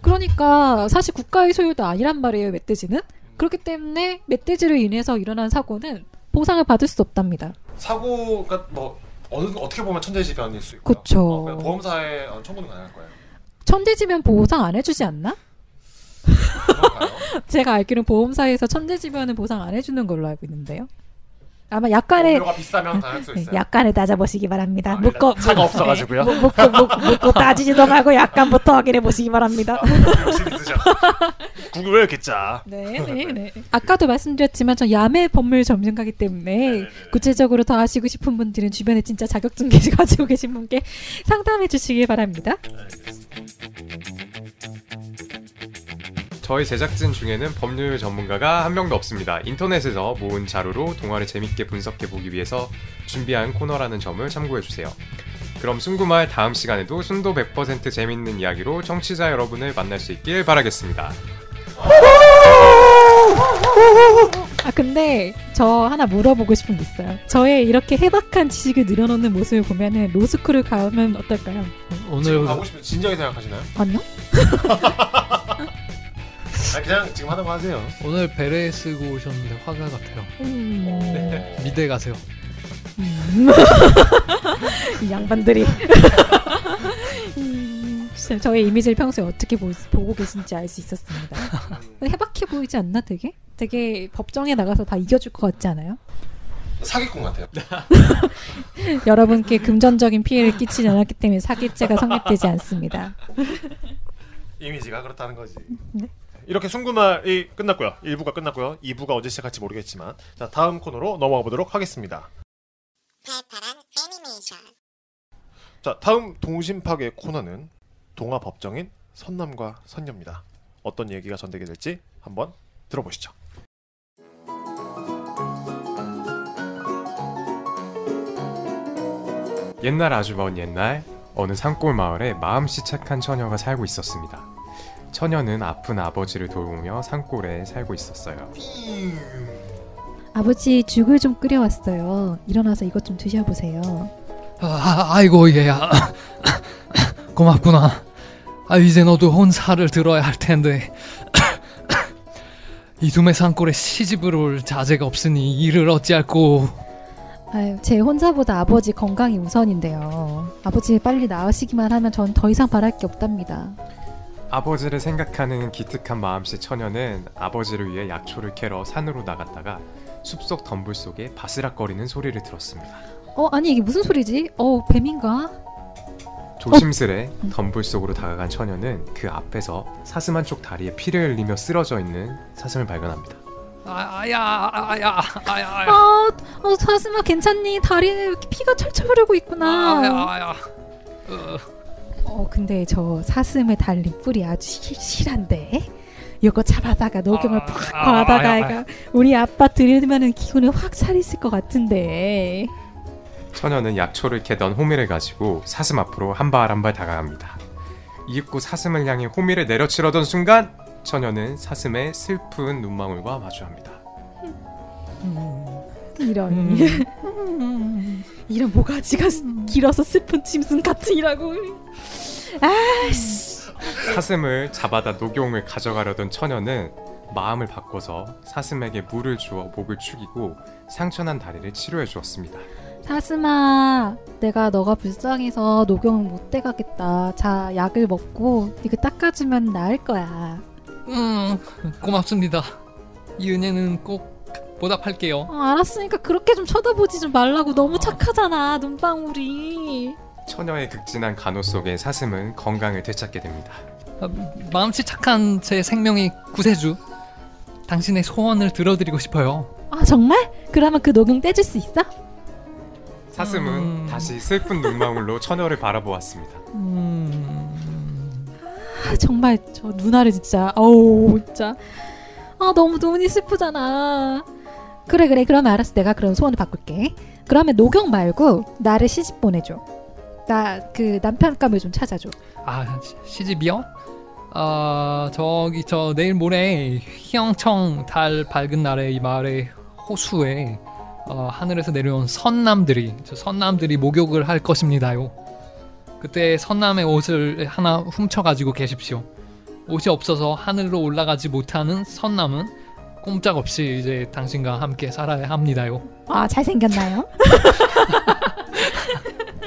그러니까 사실 국가의 소유도 아니란 말이에요, 멧돼지는. 그렇기 때문에 멧돼지로 인해서 일어난 사고는 보상을 받을 수 없답니다.
사고가 뭐 어느 어떻게 보면 천재지변일 수 있고. 보험사에 어, 청구는 가능할 거예요.
천재지변 보상 안 해주지 않나? 제가 알기로는 보험사에서 천재지변은 보상 안 해주는 걸로 알고 있는데요. 아마 약간의
보험료가 비싸면 가능할 수
네,
있어요.
약간의 따져보시기 바랍니다.
아,
묶어
차가 없어가지고요.
네, 묶- 묶고 묶고 묶고 따지지도 말고 약간부터 확인해 보시기 바랍니다.
욕심 있으셔. 구글 왜 이렇게 짜?
네, 네, 네. 아까도 말씀드렸지만 저 야매 법률 전문가기 때문에
네네네.
구체적으로 더 아시고 싶은 분들은 주변에 진짜 자격증 계시 가지고 계신 분께 상담해 주시기 바랍니다.
저희 제작진 중에는 법률 전문가가 한 명도 없습니다. 인터넷에서 모은 자료로 동화를 재밌게 분석해 보기 위해서 준비한 코너라는 점을 참고해 주세요. 그럼 순구말 다음 시간에도 순도 100% 재밌는 이야기로 청취자 여러분을 만날 수 있길 바라겠습니다.
아 근데 저 하나 물어보고 싶은 게 있어요. 저의 이렇게 해박한 지식을 늘어놓는 모습을 보면은 로스쿨을 가면 어떨까요?
오늘
가고 싶으면 진지하게 생각하시나요?
아니요?
아 그냥 지금 하는 거 하세요.
오늘 베레 쓰고 오셨는데 화가 같아요.
음,
미대 가세요.
음. 이 양반들이 음, 진짜 저의 이미지를 평소에 어떻게 보, 보고 계신지 알 수 있었습니다. 해박해 보이지 않나 되게? 되게 법정에 나가서 다 이겨줄 것 같지 않아요?
사기꾼 같아요.
여러분께 금전적인 피해를 끼치지 않았기 때문에 사기죄가 성립되지 않습니다.
이미지가 그렇다는 거지.
네.
이렇게 순구말이 끝났고요. 1부가 끝났고요. 2부가 언제 시작할지 모르겠지만 자 다음 코너로 넘어가 보도록 하겠습니다.
발팔한 애니메이션
자 다음 동심파괴 코너는 동화 법정인 선남과 선녀입니다. 어떤 얘기가 전되게 될지 한번 들어보시죠.
옛날 아주 먼 옛날 어느 산골 마을에 마음씨 착한 처녀가 살고 있었습니다. 처녀는 아픈 아버지를 도우며 산골에 살고 있었어요.
아버지 죽을 좀 끓여왔어요. 일어나서 이것 좀 드셔보세요.
아, 아이고 얘야 고맙구나 아 이제 너도 혼사를 들어야 할 텐데 이둠의 산골에 시집을 올 자제가 없으니 이를 어찌할꼬
아유, 제 혼자보다 아버지 건강이 우선인데요. 아버지 빨리 나으시기만 하면 전 더 이상 바랄 게 없답니다.
아버지를 생각하는 기특한 마음씨 처녀는 아버지를 위해 약초를 캐러 산으로 나갔다가 숲속 덤불 속에 바스락거리는 소리를 들었습니다.
어, 아니 이게 무슨 소리지? 어, 뱀인가?
조심스레 덤불 속으로 다가간 처녀는 그 앞에서 사슴 한쪽 다리에 피를 흘리며 쓰러져 있는 사슴을 발견합니다.
아, 아야 아야 아야 아야
아, 어, 사슴아 괜찮니? 다리에 이렇게 피가 철철 흐르고 있구나.
아야 아야 어,
어, 근데 저 사슴의 달린 뿔이 아주 실- 실한데. 이거 잡아다가 녹용을
아,
팍
아,
과다가
아,
애가 우리 아빠 들이면은 기운이 확 차리실 것 같은데.
처녀는 약초를 캐던 호미를 가지고 사슴 앞으로 한 발 한 발 다가갑니다. 이윽고 사슴을 향해 호미를 내려치려던 순간 처녀는 사슴의 슬픈 눈망울과 마주합니다.
이런
음.
이런 모가지가 길어서 슬픈 짐승 같으니라고. 아씨.
사슴을 잡아다 녹용을 가져가려던 처녀는 마음을 바꿔서 사슴에게 물을 주어 목을 축이고 상처난 다리를 치료해 주었습니다.
사슴아, 내가 너가 불쌍해서 녹용을 못 떼가겠다. 자, 약을 먹고 이거 닦아주면 나을 거야.
음 고맙습니다 이 은혜는 꼭 보답할게요
어, 알았으니까 그렇게 좀 쳐다보지 좀 말라고 너무 착하잖아 눈방울이.
처녀의 극진한 간호 속에 사슴은 건강을 되찾게 됩니다.
아, 마음씨 착한 제 생명의 구세주 당신의 소원을 들어드리고 싶어요
아 정말? 그러면 그 녹용 떼줄 수 있어?
사슴은
음.
다시 슬픈 눈망울로 처녀를 바라보았습니다.
음...
아, 정말 저 누나를 진짜 어우 진짜 아 너무 눈이 슬프잖아. 그래 그래 그러면 알았어 내가 그럼 소원을 바꿀게. 그러면 녹용 말고 나를 시집 보내줘. 나 그 남편감을 좀 찾아줘.
아 시- 시집이요? 아 저기 저 내일 모레 휘영청 달 밝은 날에 이 마을의 호수에 어, 하늘에서 내려온 선남들이 저 선남들이 목욕을 할 것입니다요. 그때 선남의 옷을 하나 훔쳐 가지고 계십시오. 옷이 없어서 하늘로 올라가지 못하는 선남은 꼼짝없이 이제 당신과 함께 살아야 합니다요.
아 잘생겼나요?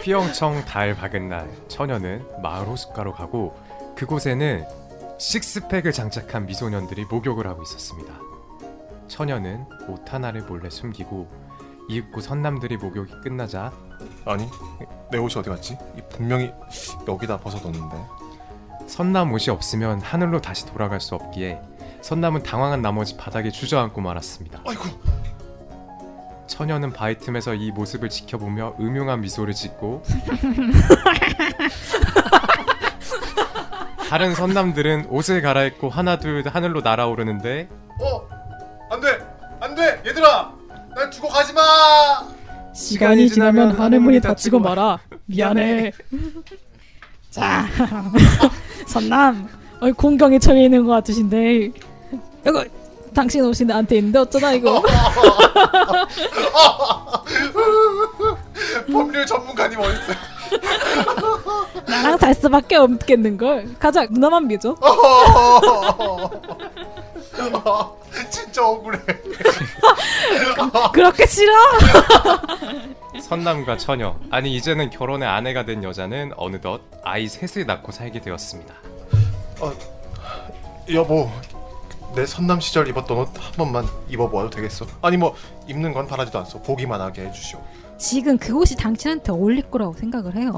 휘영청 달 밝은 날 처녀는 마을 호숫가로 가고 그곳에는 식스팩을 장착한 미소년들이 목욕을 하고 있었습니다. 처녀는 옷 하나를 몰래 숨기고 이윽고 선남들이 목욕이 끝나자
아니 내 옷이 어디 갔지? 이 분명히 여기다 벗어뒀는데
선남 옷이 없으면 하늘로 다시 돌아갈 수 없기에 선남은 당황한 나머지 바닥에 주저앉고 말았습니다.
아이고
처녀는 바위 틈에서 이 모습을 지켜보며 음흉한 미소를 짓고 다른 선남들은 옷을 갈아입고 하나둘 하늘로 날아오르는데
어? 안돼! 안돼! 얘들아! 날 두고 가지마!
시간이 지나면 하늘문이 닫히고
마라. 미안해. 자, 선남, 어, 공경에 처해 있는 것 같으신데. 이거 당신 옷이 나한테 있는데 어쩌나 이거?
법률 전문가님 어딨어요
나랑 살 수밖에 없겠는 걸. 가자, 누나만 믿어.
진짜 억울해
그렇게 싫어?
선남과 처녀 아니 이제는 결혼의 아내가 된 여자는 어느덧 아이 셋을 낳고 살게 되었습니다.
여보 내 선남 시절 입었던 옷 한 번만 입어보아도 되겠어? 아니 뭐 입는 건 바라지도 않소 보기만 하게 해주시오
지금 그곳이 당신한테 어울릴 거라고 생각을 해요.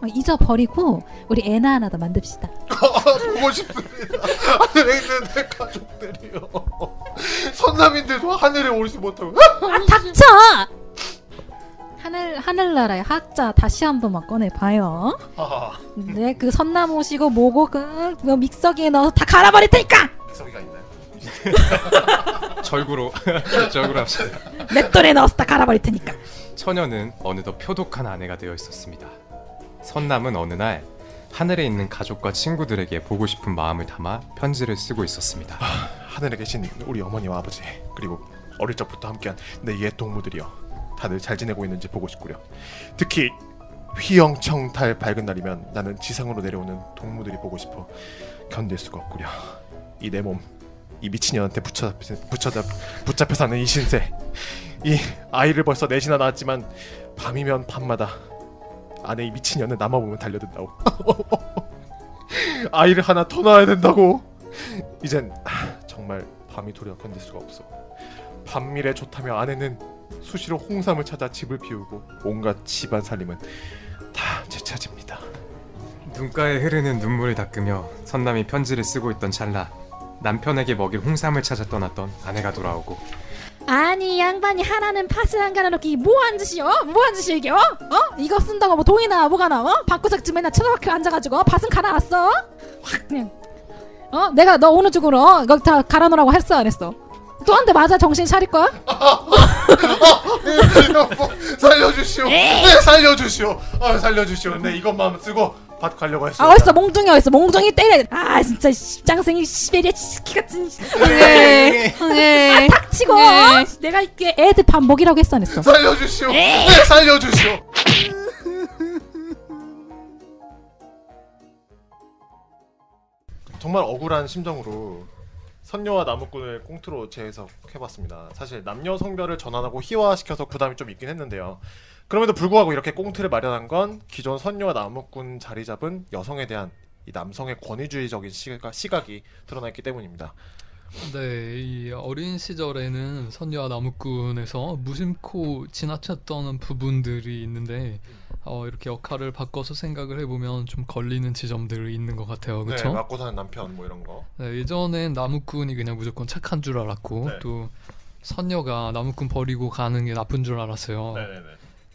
어, 잊어버리고 우리 애나 하나 더 만듭시다.
보고 싶습니다 하늘에 있는 내 가족들이요 선남인데도 하늘에 오르지 못하고
아 닥쳐! 하늘 하늘나라의 하자 다시 한 번만 꺼내 봐요.
아
네, 그 선남 오시고 뭐고 그, 그 믹서기에 넣어서 다 갈아버릴 테니까
믹서기가 있나요?
절구로 절구로 합시다.
맷돌에 넣어서 다 갈아버릴 테니까.
처녀는 어느덧 표독한 아내가 되어 있었습니다. 선남은 어느 날 하늘에 있는 가족과 친구들에게 보고 싶은 마음을 담아 편지를 쓰고 있었습니다.
하늘에 계신 우리 어머니와 아버지 그리고 어릴 적부터 함께한 내 옛 동무들이여 다들 잘 지내고 있는지 보고 싶구려. 특히 휘영청달 밝은 날이면 나는 지상으로 내려오는 동무들이 보고 싶어 견딜 수가 없구려. 이 내 몸 이 미친년한테 붙여, 붙여잡, 붙잡혀 사는 이 신세. 이 아이를 벌써 넷이나 낳았지만 밤이면 밤마다 안에 이 미친년은 나만 보면 달려든다고. 아이를 하나 더 낳아야 된다고. 이젠 아, 정말 밤이 도려 견딜 수가 없어. 밤밀에 좋다며 아내는 수시로 홍삼을 찾아 집을 비우고 온갖 집안 살림은 다 제 차지입니다
눈가에 흐르는 눈물을 닦으며 선남이 편지를 쓰고 있던 찰나 남편에게 먹일 홍삼을 찾아 떠났던 아내가 돌아오고
아니 이 양반이 하나는 팥을 안 갈아놓기 뭐한 짓이요? 뭐한 짓이 이게 어? 어? 이거 쓴다고 뭐 돈이나 뭐가 나와? 방구석쯤 맨날 쳐다박혀 앉아가지고 팥은 갈아놨어? 확 그냥 어? 내가 너 어느 쪽으로 이거 다 갈아놓으라고 했어 안 했어? 또 한 대 맞아? 정신 차릴 거야?
살려주시오. 네 살려주시오. 아 살려주시오. 네 이것만 쓰고 밭 가려고 했어
아 어딨어? 몽둥이 어딨어? 몽둥이 때려. 아 진짜 십장생이 시베리아 키 같은 네.
네.
닥치고.
네.
내가 이게 애들 밥 먹이라고 했어 안 했어?
살려주시오. 네 살려주시오. 정말 억울한 심정으로 선녀와 나무꾼을 꽁트로 재해석해봤습니다. 사실 남녀 성별을 전환하고 희화시켜서 부담이 좀 있긴 했는데요. 그럼에도 불구하고 이렇게 꽁트를 마련한 건 기존 선녀와 나무꾼 자리 잡은 여성에 대한 이 남성의 권위주의적인 시각, 시각이 드러나 있기 때문입니다.
네, 이 어린 시절에는 선녀와 나무꾼에서 무심코 지나쳤던 부분들이 있는데 어, 이렇게 역할을 바꿔서 생각을 해보면 좀 걸리는 지점들이 있는 것 같아요,
네,
그렇죠?
맞고 사는 남편 뭐 이런 거.
네, 예전엔 나무꾼이 그냥 무조건 착한 줄 알았고
네.
또 선녀가 나무꾼 버리고 가는 게 나쁜 줄 알았어요.
네네네.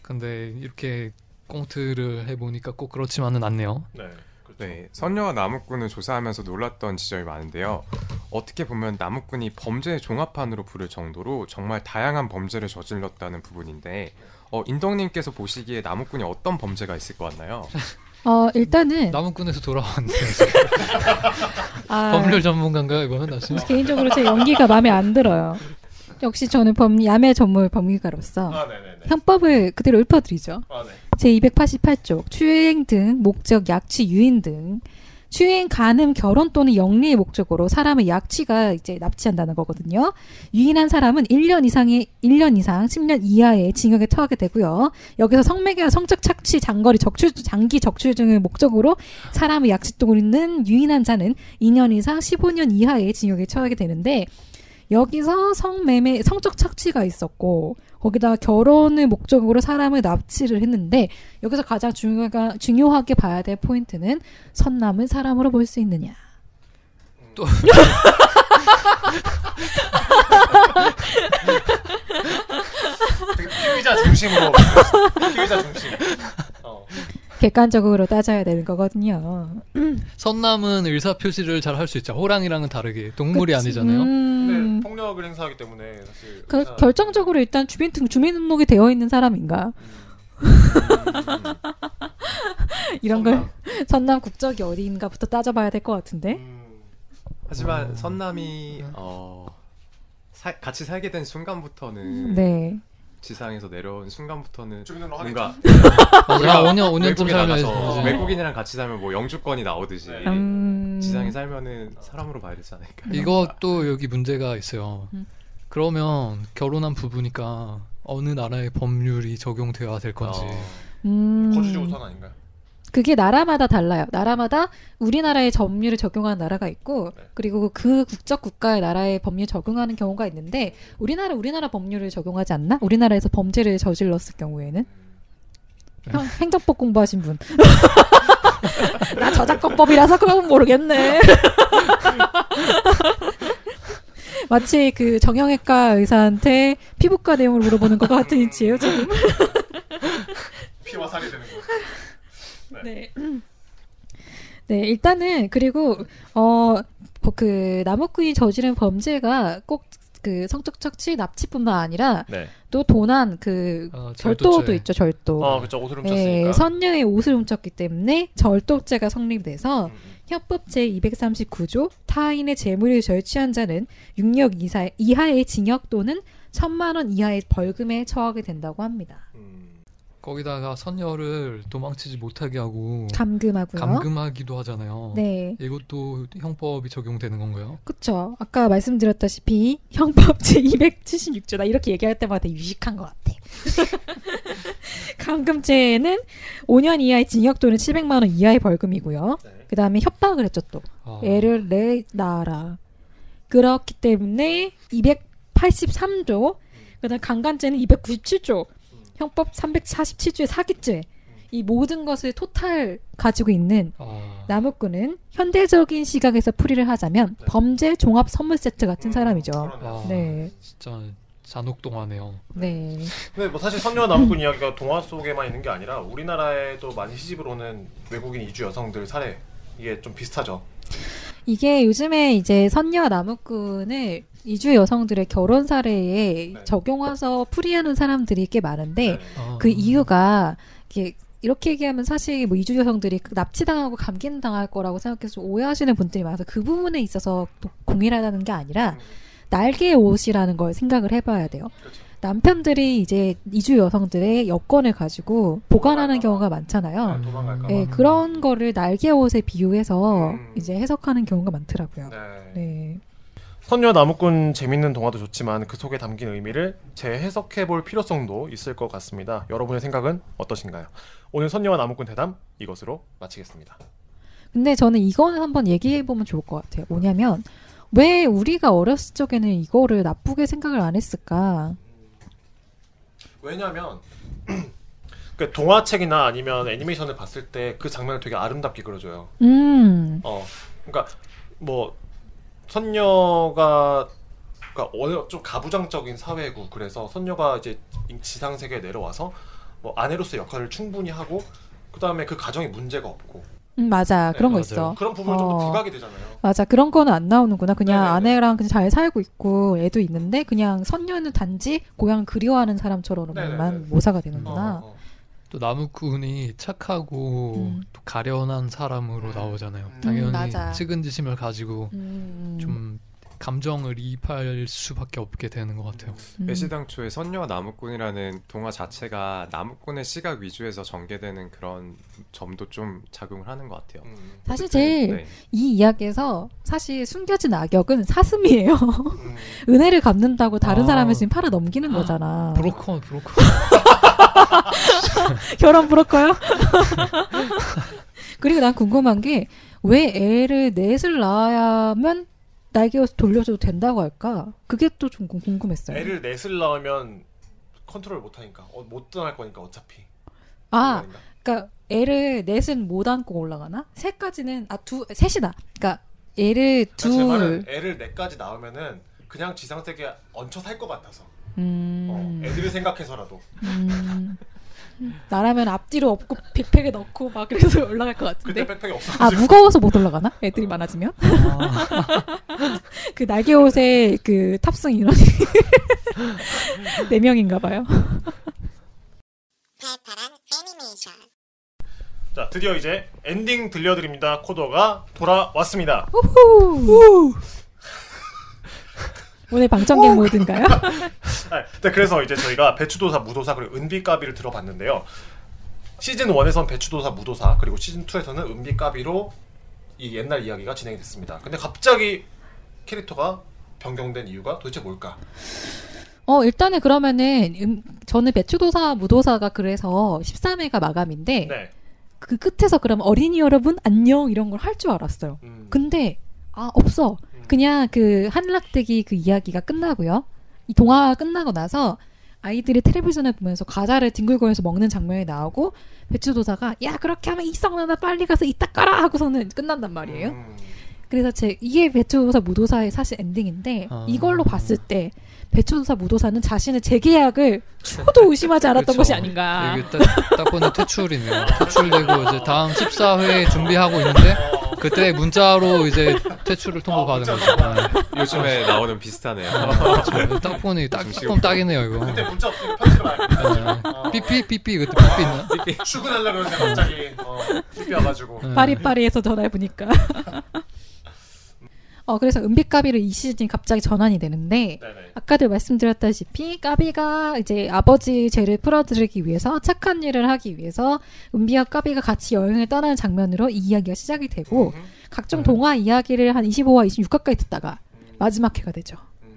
근데 이렇게 꽁트를 해보니까 꼭 그렇지만은 않네요.
네. 그렇죠.
네, 선녀와 나무꾼을 조사하면서 놀랐던 지점이 많은데요. 어떻게 보면 나무꾼이 범죄의 종합판으로 부를 정도로 정말 다양한 범죄를 저질렀다는 부분인데 어, 인덕님께서 보시기에 나무꾼이 어떤 범죄가 있을 것 같나요?
어 일단은
나무꾼에서 돌아왔는데
아,
법률 전문가인가요 이거는 다시?
개인적으로 제 연기가 마음에 안 들어요. 역시 저는 범 야매 전문 법률가로서
아.
형법을 그대로 읊어드리죠.
아 네.
제 288조 추행 등 목적 약취 유인 등 추행 간음 결혼 또는 영리의 목적으로 사람의 약취가 이제 납치한다는 거거든요. 유인한 사람은 1년 이상의 1년 이상 10년 이하의 징역에 처하게 되고요. 여기서 성매개와 성적 착취, 장거리 적출 장기 적출 등을 목적으로 사람의 약취 또는 유인한 자는 2년 이상 15년 이하의 징역에 처하게 되는데 여기서 성매매 성적 착취가 있었고 거기다 결혼을 목적으로 사람을 납치를 했는데 여기서 가장 중요가, 중요하게 봐야 될 포인트는 선남을 사람으로 볼 수 있느냐.
또
피의자 중심으로 피의자 중심. 어.
객관적으로 따져야 되는 거거든요.
선남은 의사 표시를 잘 할 수 있죠. 호랑이랑은 다르게 동물이
그치.
아니잖아요.
음,
네, 폭력을 행사하기 때문에 사실
그
의사-
결정적으로 일단 주민 등 주민 등록이 되어 있는 사람인가 이런 걸 선남 국적이 어디인가부터 따져봐야 될 것 같은데.
음,
하지만 선남이 어, 사- 같이 살게 된 순간부터는
네.
지상에서 내려온 순간부터는. 뭔가
우리가 5년 5년쯤
외국에
살면
나가서
이제
외국인이랑 같이 살면 뭐 영주권이 나오듯이
네.
음.
지상에 살면은 사람으로 봐야 되지 않을까?
이것도 여기 문제가 있어요.
음.
그러면 결혼한 부부니까 어느 나라의 법률이 적용되어야 될 건지.
어,
음.
거주지 우선 아닌가요?
그게 나라마다 달라요. 나라마다 우리나라의 법률을 적용하는 나라가 있고
네.
그리고 그 국적 국가의 나라의 법률 적용하는 경우가 있는데 우리나라 우리나라 법률을 적용하지 않나? 우리나라에서 범죄를 저질렀을 경우에는 형, 행정법 공부하신 분. 나 저작권법이라서 그건 모르겠네. 마치 그 정형외과 의사한테 피부과 내용을 물어보는 것과 같은 위치예요 지금.
피와 살이 되는 거.
네. 네, 일단은 그리고 어 그 나무꾼이 저지른 범죄가 꼭그 성적 착취 납치뿐만 아니라
네.
또 도난 그
아,
절도도. 있죠 절도.
어, 그쵸 옷을 훔쳤으니까.
예, 선녀의 옷을 훔쳤기 때문에 절도죄가 성립돼서
음, 음.
협법 제 239조 타인의 재물을 절취한 자는 6년 이사, 이하의 징역 또는 천만 원 이하의 벌금에 처하게 된다고 합니다.
음.
거기다가 선녀를 도망치지 못하게 하고
감금하고요.
감금하기도 하잖아요.
네.
이것도 형법이 적용되는 건가요?
그쵸. 아까 말씀드렸다시피 형법 제 276조 나 이렇게 얘기할 때마다 유식한 것 같아. 감금죄는 5년 이하의 징역 또는 700만 원 이하의 벌금이고요.
네.
그 다음에 협박을 했죠 또.
아,
애를 내놔라. 그렇기 때문에 283조, 그다음 강간죄는 297조, 형법 347조의 사기죄. 이 모든 것을 토탈 가지고 있는
아,
나무꾼은 현대적인 시각에서 풀이를 하자면
네.
범죄 종합 선물 세트 같은
음,
사람이죠.
아,
네,
진짜 잔혹동하네요.
네,
근데 뭐 사실 선녀 나무꾼 이야기가 동화 속에만 있는 게 아니라 우리나라에도 많이 시집을 오는 외국인 이주 여성들 사례 이게 좀 비슷하죠.
이게 요즘에 이제 선녀 나무꾼을 이주 여성들의 결혼 사례에
네.
적용해서 풀이하는 사람들이 꽤 많은데
네.
아,
그 이유가 이게 이렇게 얘기하면 사실 뭐 이주 여성들이 그 납치당하고 감금당할 거라고 생각해서 오해하시는 분들이 많아서 그 부분에 있어서 또 공일하다는 게 아니라 날개의 옷이라는 걸 생각을 해봐야 돼요.
그렇죠.
남편들이 이제 이주 여성들의 여권을 가지고 보관하는 경우가 많잖아요.
네, 봐.
네, 그런 거를 날개 옷에 비유해서
음.
이제 해석하는 경우가 많더라고요.
네.
네.
선녀 나무꾼 재밌는 동화도 좋지만 그 속에 담긴 의미를 재해석해 볼 필요성도 있을 것 같습니다. 여러분의 생각은 어떠신가요? 오늘 선녀와 나무꾼 대담 이것으로 마치겠습니다.
근데 저는 이거는 한번 얘기해 보면 좋을 것 같아요. 뭐냐면 왜 우리가 어렸을 적에는 이거를 나쁘게 생각을 안 했을까?
왜냐하면 그 동화책이나 아니면 애니메이션을 봤을 때 그 장면을 되게 아름답게 그려줘요.
음,
어, 그러니까 뭐 선녀가 그러니까 어느 좀 가부장적인 사회고 그래서 선녀가 이제 지상 세계에 내려와서 뭐 아내로서 역할을 충분히 하고 그 다음에 그 가정에 문제가 없고
음, 맞아.
네,
그런 거
맞아요.
있어.
그런 부분은 좀
어.
더 부각이 되잖아요.
맞아. 그런 거는 안 나오는구나. 그냥
네네네.
아내랑 그냥 잘 살고 있고 애도 있는데 그냥 선녀는 단지 고향 그리워하는 사람처럼만
네네네.
모사가
어,
되는구나.
어, 어.
또 나무꾼이 착하고
음.
또 가련한 사람으로
음.
나오잖아요.
음,
당연히
맞아.
측은지심을 가지고
음,
좀 감정을 이입할 수밖에 없게 되는 것 같아요.
음.
애시당초에 선녀와 나무꾼이라는 동화 자체가 나무꾼의 시각 위주에서 전개되는 그런 점도 좀 작용을 하는 것 같아요.
음,
사실 제일
네.
이 이야기에서 사실 숨겨진 악역은 사슴이에요.
음.
은혜를 갚는다고 다른
아.
사람을 지금 팔아 넘기는 거잖아.
브로커 브로커.
결혼 브로커요? 그리고 난 궁금한 게 왜 애를 넷을 낳아야면 날개옷 돌려줘도 된다고 할까? 그게 또 좀 궁금했어요.
애를 넷을 낳으면 컨트롤 못 하니까 어, 못 떠날 거니까 어차피.
아? 그러니까 애를 넷은 못 안고 올라가나? 셋까지는 아두 셋이다. 그러니까 애를
그러니까 제 말은
둘.
애를 넷까지 낳으면은 그냥 지상 세계에 얹혀 살 것 같아서.
음,
어, 애들을 생각해서라도.
음. 나라면 앞뒤로 업고 백팩에 넣고 막 그래서 올라갈 것 같은데.
백팩이 없어.
아 무거워서 못 올라가나? 애들이 많아지면? 그 날개 옷의 그 탑승 인원이 네 명인가 봐요.
자, 드디어 이제 엔딩 들려드립니다. 코너가 돌아왔습니다.
후. 오늘 방청객 모드인가요?
아, 네, 그래서 이제 저희가 배추도사, 무도사 그리고 은비까비를 들어봤는데요. 시즌 1에선 배추도사, 무도사 그리고 시즌 2에서는 은비까비로 이 옛날 이야기가 진행이 됐습니다. 근데 갑자기 캐릭터가 변경된 이유가 도대체 뭘까?
어 일단은 그러면은 음, 저는 배추도사 무도사가 그래서 13회가 마감인데
네.
그 끝에서 그럼 어린이 여러분 안녕 이런 걸 할 줄 알았어요.
음,
근데 아 없어.
음.
그냥 그 한락대기 그 이야기가 끝나고요. 이 동화가 끝나고 나서 아이들이 텔레비전을 보면서 과자를 뒹굴거리면서 먹는 장면이 나오고 배추도사가 야 그렇게 하면 이성나나 빨리 가서 이따 까라 하고서는 끝난단 말이에요.
음,
그래서 제 이게 배추도사 무도사의 사실 엔딩인데
아.
이걸로 봤을 때 배추도사 무도사는 자신의 재계약을 초도 의심하지 않았던
그렇죠.
것이 아닌가.
이게 딱, 딱 보니 퇴출이네요. 퇴출되고 이제 다음 14회 준비하고 있는데 그때 문자로 이제 퇴출을 통보받은
아,
거죠. 네.
요즘에 나오는 비슷하네요.
그렇죠. 딱 보니 딱 조금 딱이네요 이거.
그때 문자 없으니까 편집을 안 했는데
네. 삐삐 삐삐 그때 삐삐 있나?
출근하려고 그러는데 갑자기 어, 삐삐 와가지고
네.
파리파리에서 전화해 보니까. 어, 그래서 은비 까비로 이 시즌이 갑자기 전환이 되는데
네네.
아까도 말씀드렸다시피 까비가 이제 아버지 죄를 풀어드리기 위해서 착한 일을 하기 위해서 은비와 까비가 같이 여행을 떠나는 장면으로 이 이야기가 시작이 되고
음.
각종 동화 이야기를 한 25화, 26화까지 듣다가 마지막 회가 되죠.
음.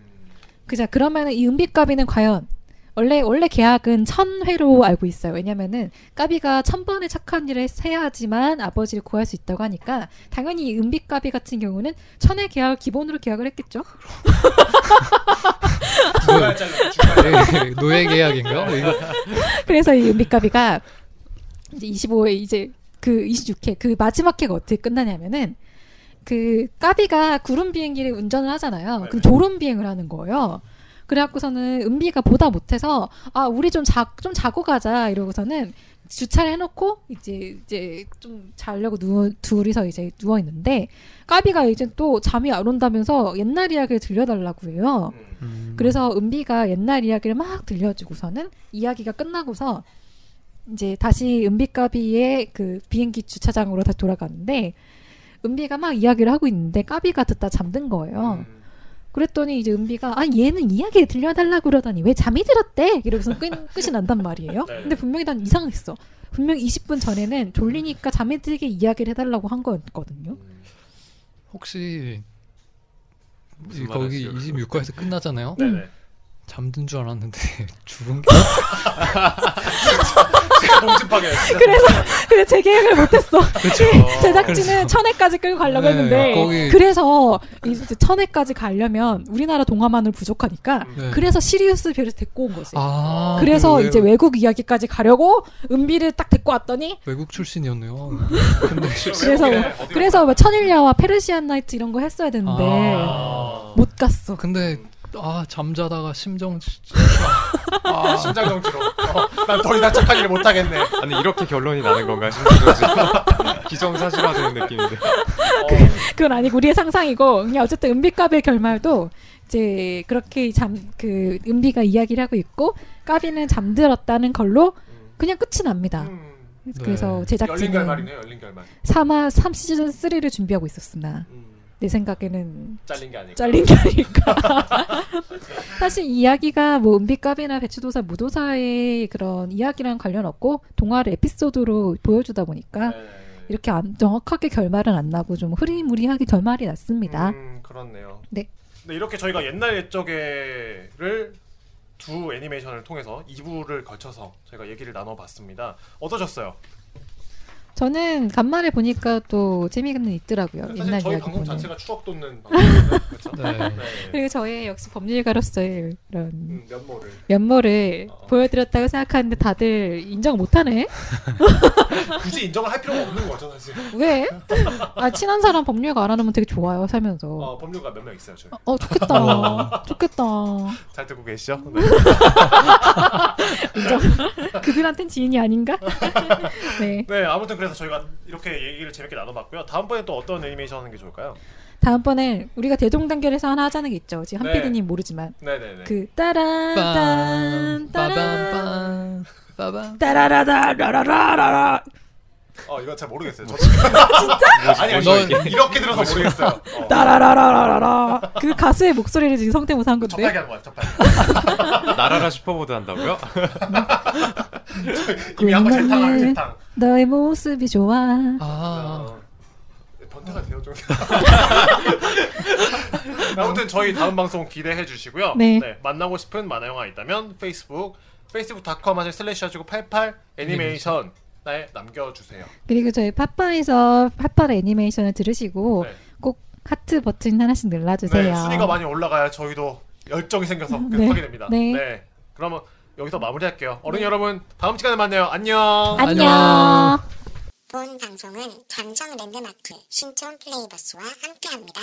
그자 그러면은 이 은비 까비는 과연 원래 원래 계약은 천 회로 알고 있어요. 왜냐면은 까비가 천 번의 착한 일을 해야지만 아버지를 구할 수 있다고 하니까 당연히 이 은비 까비 같은 경우는 천회 계약을 기본으로 계약을 했겠죠.
네, 노예 계약인가요? 이거
그래서 이 은비 까비가 이제 25회 이제 그 26회 그 마지막 회가 어떻게 끝나냐면은 그 까비가 구름 비행기를 운전을 하잖아요. 그럼 졸음 비행을 하는 거예요. 그래갖고서는 은비가 보다 못해서 아 우리 좀자좀 자고 가자 이러고서는 주차를 해놓고 이제 이제 좀 자려고 누워 둘이서 이제 누워 있는데 까비가 이제 또 잠이 안 온다면서 옛날 이야기를 들려달라고 해요.
음.
그래서 은비가 옛날 이야기를 막 들려주고서는 이야기가 끝나고서 이제 다시 은비까비의 그 비행기 주차장으로 다시 돌아가는데 은비가 막 이야기를 하고 있는데 까비가 듣다 잠든 거예요.
음.
그랬더니 이제 은비가 아 얘는 이야기를 들려달라고 그러더니 왜 잠이 들었대? 이러고서 끝, 끝이 난단 말이에요.
네.
근데 분명히 난 이상했어. 분명 20분 전에는 졸리니까 잠이 들게 이야기를 해달라고 한 거였거든요.
혹시 거기
말하시려고?
26화에서 끝나잖아요.
네네.
잠든 줄 알았는데 죽은 게.
그래서 그래 제 계획을 못했어.
그렇죠.
제작진은 천회까지 끌고 가려고
네,
했는데
거기-
그래서 이제 천회까지 가려면 우리나라 동화만을 부족하니까
네.
그래서 시리우스 별을 데리고 온 거지.
아
그래서
그
이제 외국 이야기까지 가려고 은비를 딱 데리고 왔더니
외국 출신이었네요.
그래서 그래서 뭐 천일야와 페르시안 나이트 이런 거 했어야 되는데
아.
못 갔어.
근데 아 잠자다가 심정
아, 심장 정지로. 어, 난더 이상 착한 일을 못 하겠네.
아니 이렇게 결론이 나는 건가 기정사실화되는 느낌인데.
어,
그건 아니고 우리의 상상이고 그냥 어쨌든 은비까비의 결말도 이제 그렇게 잠 그 은비가 이야기를 하고 있고 까비는 잠들었다는 걸로 그냥 끝이 납니다.
음.
그래서
네.
열린
제작진은
결말이네요. 열린 결말.
3화 3시즌 3를 준비하고 있었으나
음.
내 생각에는
잘린 게 아니고.
잘린 게 아닐까. 사실 이 이야기가 뭐 은비까비나 배추도사 무도사의 그런 이야기랑 관련 없고 동화를 에피소드로 보여주다 보니까
네.
이렇게 안, 정확하게 결말은 안 나고 좀 흐리무리하게 결말이 났습니다.
음, 그렇네요.
네.
네, 이렇게 저희가 옛날 옛적에를 두 애니메이션을 통해서 2부를 거쳐서 저희가 얘기를 나눠봤습니다. 어떠셨어요?
저는 간만에 보니까 또 재미는 있더라고요.
사실
옛날
저희
이야기
방송
보는.
자체가 추억 돋는 방송이거든요. 그렇죠?
네.
그리고 저의 역시 법률가로서의 이런
음, 면모를
면모를
어.
보여드렸다고 생각하는데 다들 인정 못하네.
굳이 인정을 할 필요가 없는 거죠, 사실.
왜? 아 친한 사람 법률가 알아놓으면 되게 좋아요 살면서.
어, 법률가 몇 명 있어요, 저희.
어 좋겠다. 좋겠다.
잘 듣고 계시죠? 네.
그들한텐 지인이 아닌가? 네.
네, 아무튼 그래 서 저희가 이렇게 얘기를 재밌게 나눠봤고요. 다음번에 또 어떤 애니메이션 하는 게 좋을까요?
다음번에 우리가 대동단결에서 하나 하자는 게 있죠. 지금
네.
한피디님 모르지만
네네네.
그 따란
빰
따란
빠밤 빠밤
따라라라라라라라
어, 이거 잘 모르겠어요. 저 진짜? 아니, 아니,
너-
이렇게 들어서 모르겠어요. 어.
따라라라라라라 그 가수의 목소리를 지금 성대모사 한 건데
접하게 한 거야, 접하게.
나라라 슈퍼보드 한다고요?
이미 한번 재탕, 재탕.
너의 모습이 좋아
아
어, 변태가 돼요 좀. 아무튼 저희 다음 방송 기대해 주시고요.
네.
만나고 싶은 만화 영화 있다면 페이스북 페이스북닷컴 하실 슬래시 하시고 88 애니메이션 에 남겨주세요.
그리고 저희 팟빵에서 팟빵 애니메이션을 들으시고
네.
꼭 하트 버튼 하나씩 눌러주세요
네, 순위가 많이 올라가야 저희도 열정이 생겨서 계속
네.
하게 됩니다.
네.
그러면 여기서 마무리할게요. 어른 여러분 다음 시간에 만나요. 안녕.
안녕
본 방송은 잠정 랜드마크 신촌 플레이버스와 함께합니다.